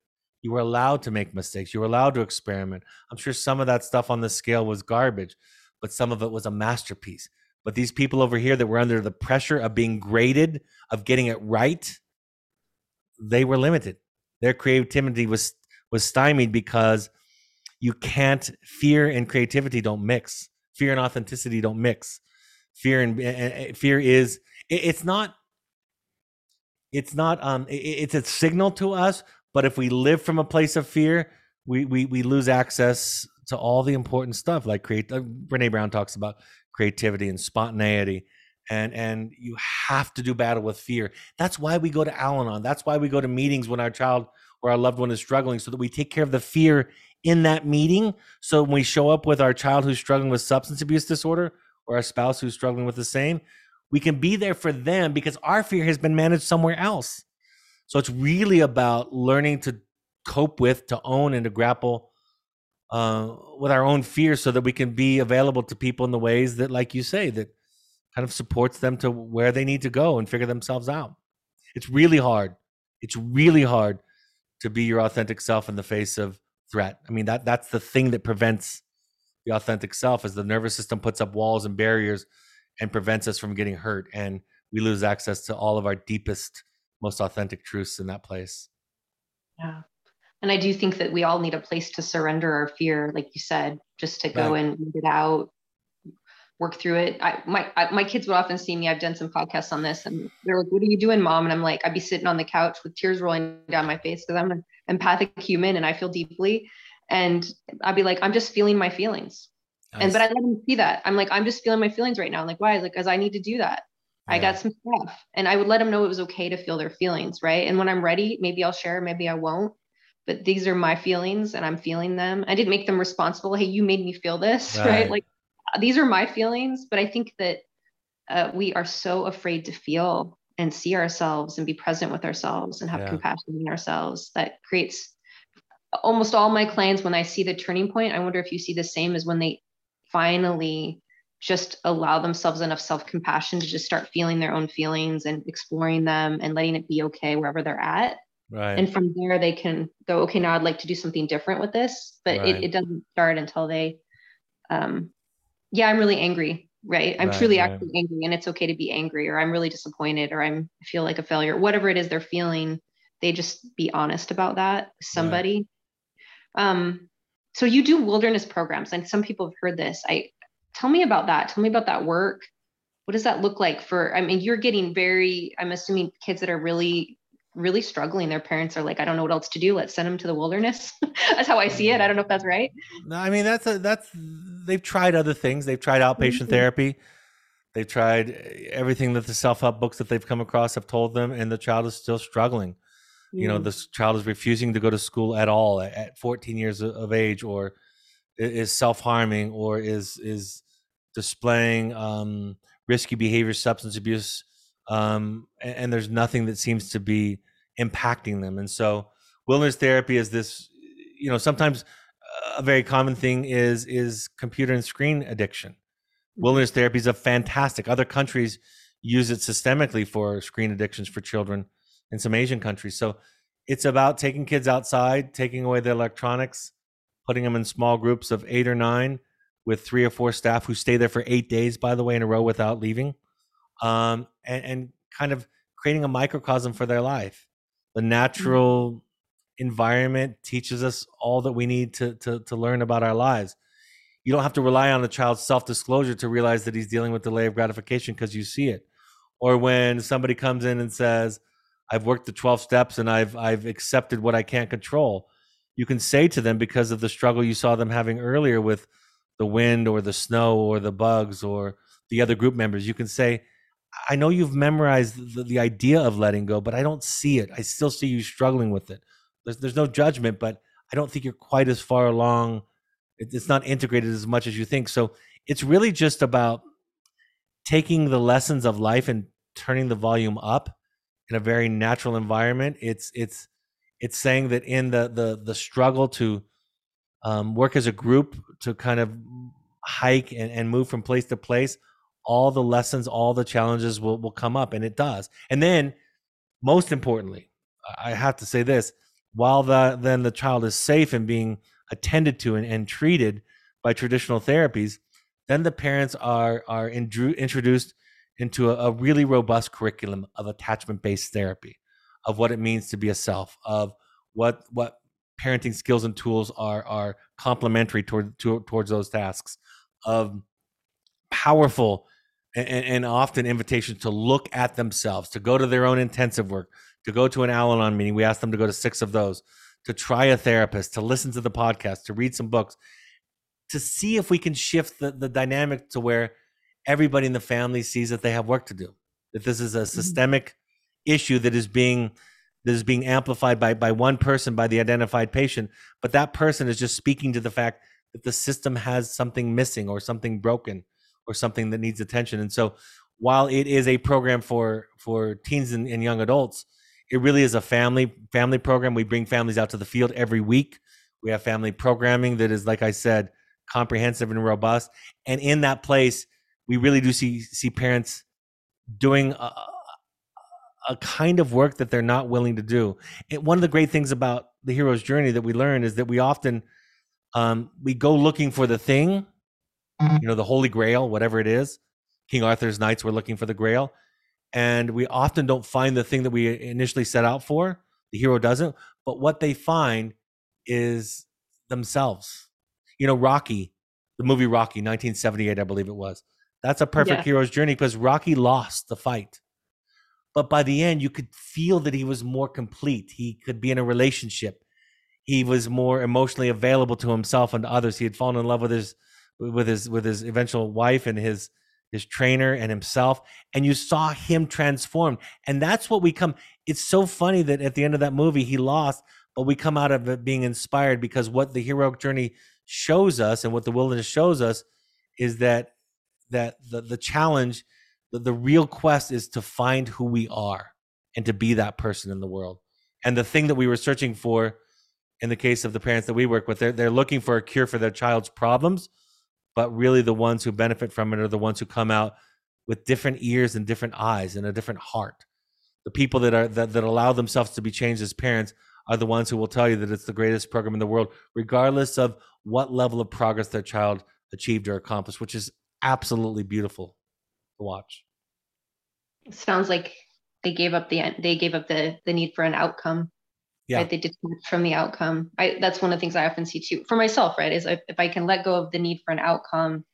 You were allowed to make mistakes. You were allowed to experiment. I'm sure some of that stuff on the scale was garbage, but some of it was a masterpiece. But these people over here that were under the pressure of being graded, of getting it right, they were limited. Their creativity was was stymied because you can't fear and creativity don't mix. Fear and authenticity don't mix fear and uh, fear is it, it's not it's not um it, it's a signal to us but if we live from a place of fear we we, we lose access to all the important stuff like create uh, Brené Brown talks about creativity and spontaneity and and you have to do battle with fear. That's why we go to al-anon. That's why we go to meetings when our child or our loved one is struggling so that we take care of the fear in that meeting. So when we show up with our child who's struggling with substance abuse disorder or a spouse who's struggling with the same, we can be there for them because our fear has been managed somewhere else. So it's really about learning to cope with, to own, and to grapple uh, with our own fears so that we can be available to people in the ways that, like you say, that kind of supports them to where they need to go and figure themselves out. It's really hard. It's really hard to be your authentic self in the face of threat. I mean that that's the thing that prevents the authentic self as the nervous system puts up walls and barriers and prevents us from getting hurt and we lose access to all of our deepest most authentic truths in that place yeah and i do think that we all need a place to surrender our fear like you said just to go right. and read it out work through it. I my I, my kids would often see me. I've done some podcasts on this, and they're like, "What are you doing, mom?" And I'm like, I'd be sitting on the couch with tears rolling down my face because I'm an empathic human and I feel deeply. And I'd be like, I'm just feeling my feelings. Nice. And but I let them see that. I'm like, I'm just feeling my feelings right now. I'm like, why? Like, because I need to do that. Yeah. I got some stuff, and I would let them know it was okay to feel their feelings, right? And when I'm ready, maybe I'll share, maybe I won't but these are my feelings and I'm feeling them. I didn't make them responsible. Hey, you made me feel this, *laughs* right? right? Like these are my feelings, but I think that uh, we are so afraid to feel and see ourselves and be present with ourselves and have yeah. compassion in ourselves that creates almost all my clients when I see the turning point. I wonder if you see the same as when they finally just allow themselves enough self compassion to just start feeling their own feelings and exploring them and letting it be okay wherever they're at. Right. And from there, they can go, okay, now I'd like to do something different with this. But right. it, it doesn't start until they, um, yeah, I'm really angry, right? I'm right, truly actually angry, and it's okay to be angry, or I'm really disappointed, or I'm I feel like a failure, whatever it is they're feeling. They just be honest about that. Somebody. Um, so you do wilderness programs, and some people have heard this. I tell me about that. Tell me about that work. What does that look like for? I mean, you're getting very. I'm assuming kids that are really really struggling. Their parents are like, I don't know what else to do. Let's send them to the wilderness. *laughs* that's how I see it. I don't know if that's right. No, I mean that's a that's they've tried other things. They've tried outpatient mm-hmm. therapy. They've tried everything that the self-help books that they've come across have told them, and the child is still struggling. You know, this child is refusing to go to school at all at 14 years of age, or is self-harming, or is is displaying um, risky behavior, substance abuse, um, and, and, there's nothing that seems to be impacting them. And so, wilderness therapy is this. You know, sometimes a very common thing is is computer and screen addiction. Wilderness therapy is a fantastic. Other countries use it systemically for screen addictions for children in some Asian countries. So it's about taking kids outside, taking away the electronics, putting them in small groups of eight or nine with three or four staff who stay there for eight days, by the way, in a row without leaving um, and, and kind of creating a microcosm for their life. The natural mm-hmm. environment teaches us all that we need to, to, to learn about our lives. You don't have to rely on the child's self disclosure to realize that he's dealing with delay of gratification because you see it. Or when somebody comes in and says, I've worked the 12 steps and I've I've accepted what I can't control. You can say to them because of the struggle you saw them having earlier with the wind or the snow or the bugs or the other group members, you can say, I know you've memorized the, the, idea of letting go, but I don't see it. I still see you struggling with it. There's, there's no judgment, but I don't think you're quite as far along. It, it's not integrated as much as you think. So it's really just about taking the lessons of life and turning the volume up in a very natural environment. It's it's it's saying that in the the the struggle to um, work as a group to kind of hike and, and move from place to place all the lessons, all the challenges will, will come up, and it does. And then, most importantly, I have to say this: while the then the child is safe and being attended to and, and treated by traditional therapies, then the parents are are introduced into a, a really robust curriculum of attachment based therapy, of what it means to be a self, of what what parenting skills and tools are are complementary toward to, towards those tasks, of powerful and, and often invitations to look at themselves, to go to their own intensive work, to go to an Al Anon meeting. We asked them to go to six of those, to try a therapist, to listen to the podcast, to read some books, to see if we can shift the, the dynamic to where everybody in the family sees that they have work to do. That this is a mm-hmm. systemic mm-hmm. issue that is being that is being amplified by by one person, by the identified patient, but that person is just speaking to the fact that the system has something missing or something broken or something that needs attention. And so while it is a program for for teens and, and young adults, it really is a family family program. We bring families out to the field every week. We have family programming that is, like I said, comprehensive and robust. And in that place, we really do see see parents doing a, a kind of work that they're not willing to do. And one of the great things about the hero's journey that we learn is that we often um, we go looking for the thing you know, the Holy Grail, whatever it is. King Arthur's knights were looking for the Grail. And we often don't find the thing that we initially set out for. The hero doesn't. But what they find is themselves. You know, Rocky, the movie Rocky, 1978, I believe it was. That's a perfect yeah. hero's journey because Rocky lost the fight. But by the end, you could feel that he was more complete. He could be in a relationship. He was more emotionally available to himself and to others. He had fallen in love with his with his with his eventual wife and his his trainer and himself and you saw him transformed and that's what we come it's so funny that at the end of that movie he lost but we come out of it being inspired because what the heroic journey shows us and what the wilderness shows us is that that the, the challenge the, the real quest is to find who we are and to be that person in the world. And the thing that we were searching for in the case of the parents that we work with they're, they're looking for a cure for their child's problems but really the ones who benefit from it are the ones who come out with different ears and different eyes and a different heart. The people that are that, that allow themselves to be changed as parents are the ones who will tell you that it's the greatest program in the world regardless of what level of progress their child achieved or accomplished which is absolutely beautiful to watch. Sounds like they gave up the they gave up the the need for an outcome yeah. right? They detach from the outcome. I that's one of the things i often see too for myself right is if, if i can let go of the need for an outcome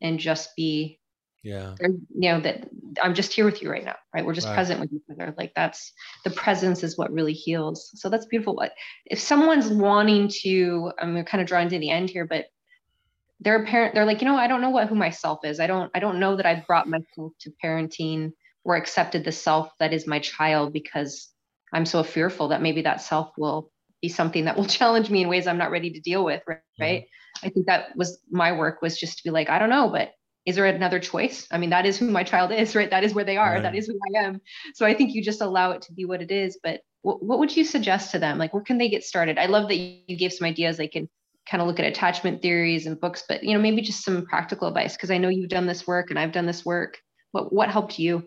and just be yeah. you know that i'm just here with you right now right? We're just right. present with each other. Like that's the presence is what really heals. So that's beautiful. But if someone's wanting to i'm kind of drawing to the end here but they're a parent they're like you know i don't know what who myself is i don't i don't know that i've brought myself to parenting or accepted the self that is my child because I'm so fearful that maybe that self will be something that will *laughs* challenge me in ways I'm not ready to deal with. Right. Mm-hmm. I think that was my work was just to be like, I don't know, but is there another choice? I mean, that is who my child is, *laughs* right? That is where they are. Right. That is who I am. So I think you just allow it to be what it is. But what, what would you suggest to them? Like, where can they get started? I love that you gave some ideas. They can kind of look at attachment theories and books, but you know, maybe just some practical advice because I know you've done this work and I've done this work. What what helped you?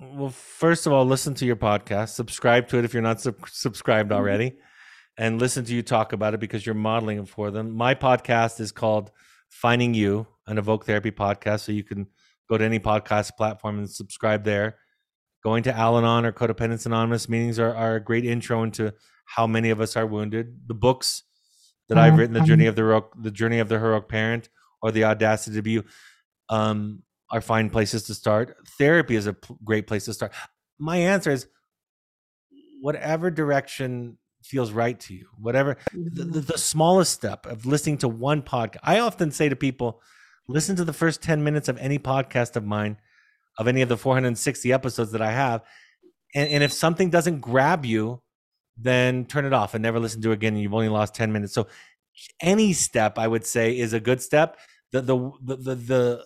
Well, first of all, listen to your podcast. Subscribe to it if you're not sub- subscribed mm-hmm. already, mm-hmm. and listen to you talk about it because you're modeling it for them. My podcast is called Finding You, an Evoke Therapy podcast. So you can go to any podcast platform and subscribe there. Going to Al Anon or Codependence Anonymous meetings are, are a great intro into how many of us are wounded. The books that I've written, the journey of the heroic, the journey of the heroic parent, or the audacity to be. Um, are fine places to start. Therapy is a p- great place to start. My answer is whatever direction feels right to you, whatever the, the, the smallest step of listening to one podcast. I often say to people, listen to the first 10 minutes of any podcast of mine, of any of the 460 episodes that I have. And, and if something doesn't grab you, then turn it off and never listen to it again. You've only lost 10 minutes. So any step I would say is a good step. The, the, the, the, the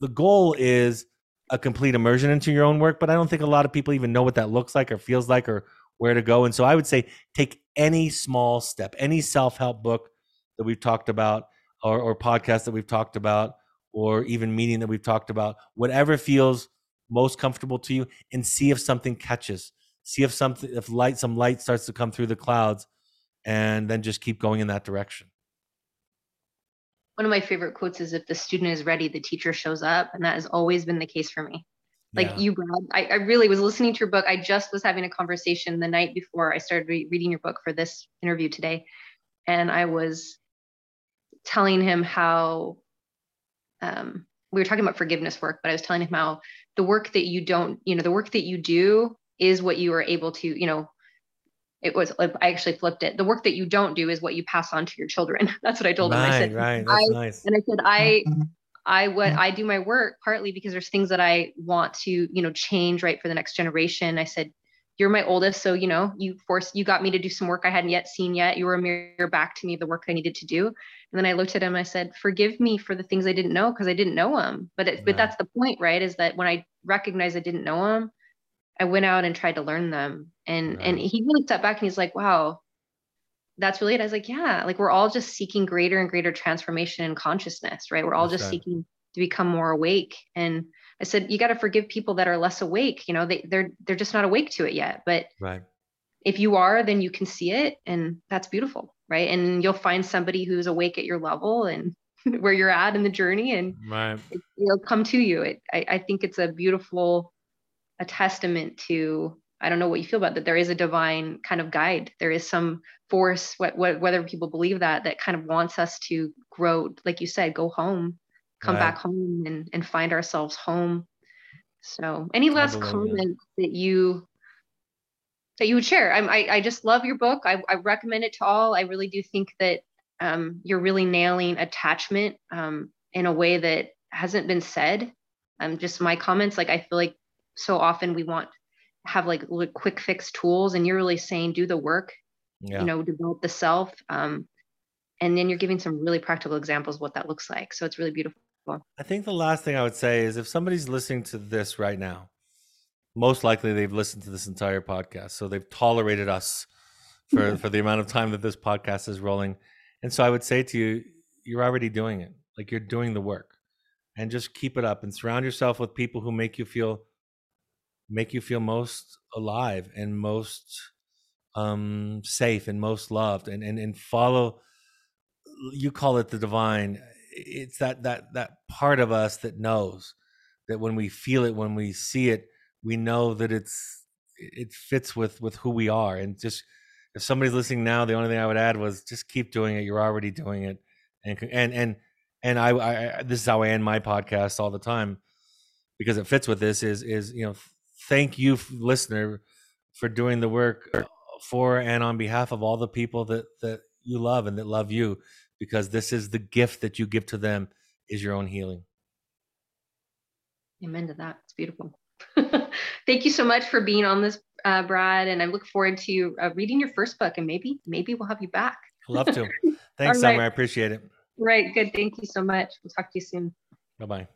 the goal is a complete immersion into your own work, but I don't think a lot of people even know what that looks like or feels like or where to go. And so I would say take any small step, any self help book that we've talked about, or, or podcast that we've talked about, or even meeting that we've talked about, whatever feels most comfortable to you, and see if something catches. See if something, if light, some light starts to come through the clouds, and then just keep going in that direction. One of my favorite quotes is if the student is ready the teacher shows up and that has always been the case for me. Like yeah. you Brad, I, I, really was listening to your book. I just was having a conversation the night before i started re- reading your book for this interview today and i was telling him how um, we were talking about forgiveness work but i was telling him how the work that you don't you know the work that you do is what you are able to you know it was I actually flipped it. The work that you don't do is what you pass on to your children. *laughs* That's what I told right, them. I said, right, that's I, nice. And I said, I, I what I do my work partly because there's things that I want to, you know, change right for the next generation. I said, you're my oldest, so you know, you forced, you got me to do some work I hadn't yet seen yet. You were a mirror back to me of the work I needed to do. And then I looked at him. I said, forgive me for the things I didn't know because I didn't know them. But it, but that's the point, right? Is that when I recognized I didn't know them, I went out and tried to learn them. And right. and he really stepped back and he's like, wow, that's really it. I was like, yeah, like we're all just seeking greater and greater transformation and consciousness, right? We're all that's just right. seeking to become more awake. And I said, you got to forgive people that are less awake. You know, they they're they're just not awake to it yet. But right. if you are, then you can see it, and that's beautiful, right? And you'll find somebody who's awake at your level and *laughs* where you're at in the journey, and right. it, will come to you. It, I, I think it's a beautiful a testament to I don't know what you feel about that. There is a divine kind of guide. There is some force, what, what, whether people believe that, that kind of wants us to grow, like you said, go home, come right. back home and, and find ourselves home. So any last comments that you that you would share? I, I, I just love your book. I, I recommend it to all. I really do think that um, you're really nailing attachment um, in a way that hasn't been said. Um, just my comments, like I feel like so often we want have like quick fix tools, and you're really saying do the work. Yeah. You know, develop the self. Um, and then you're giving some really practical examples of what that looks like. So it's really beautiful. I think the last thing I would say is if somebody's listening to this right now, most likely they've listened to this entire podcast, so they've tolerated us for for the amount of time that this podcast is rolling. And so I would say to you, you're already doing it. Like you're doing the work. And just keep it up and surround yourself with people who make you feel make you feel most alive and most um safe and most loved and and, and follow you call it the divine it's that that that part of us that knows that when we feel it when we see it we know that it's it fits with with who we are. And just if somebody's listening now the only thing i would add was just keep doing it. You're already doing it. And and and and I, I this is how i end my podcast all the time because it fits with this is is you know thank you listener for doing the work for and on behalf of all the people that that you love and that love you because this is the gift that you give to them is your own healing. Amen to that. It's beautiful. *laughs* Thank you so much for being on this, uh, Brad. And I look forward to uh, reading your first book and maybe, maybe we'll have you back. Love to. *laughs* Thanks, right. Summer. I appreciate it. Right. Good. Thank you so much. We'll talk to you soon. Bye bye.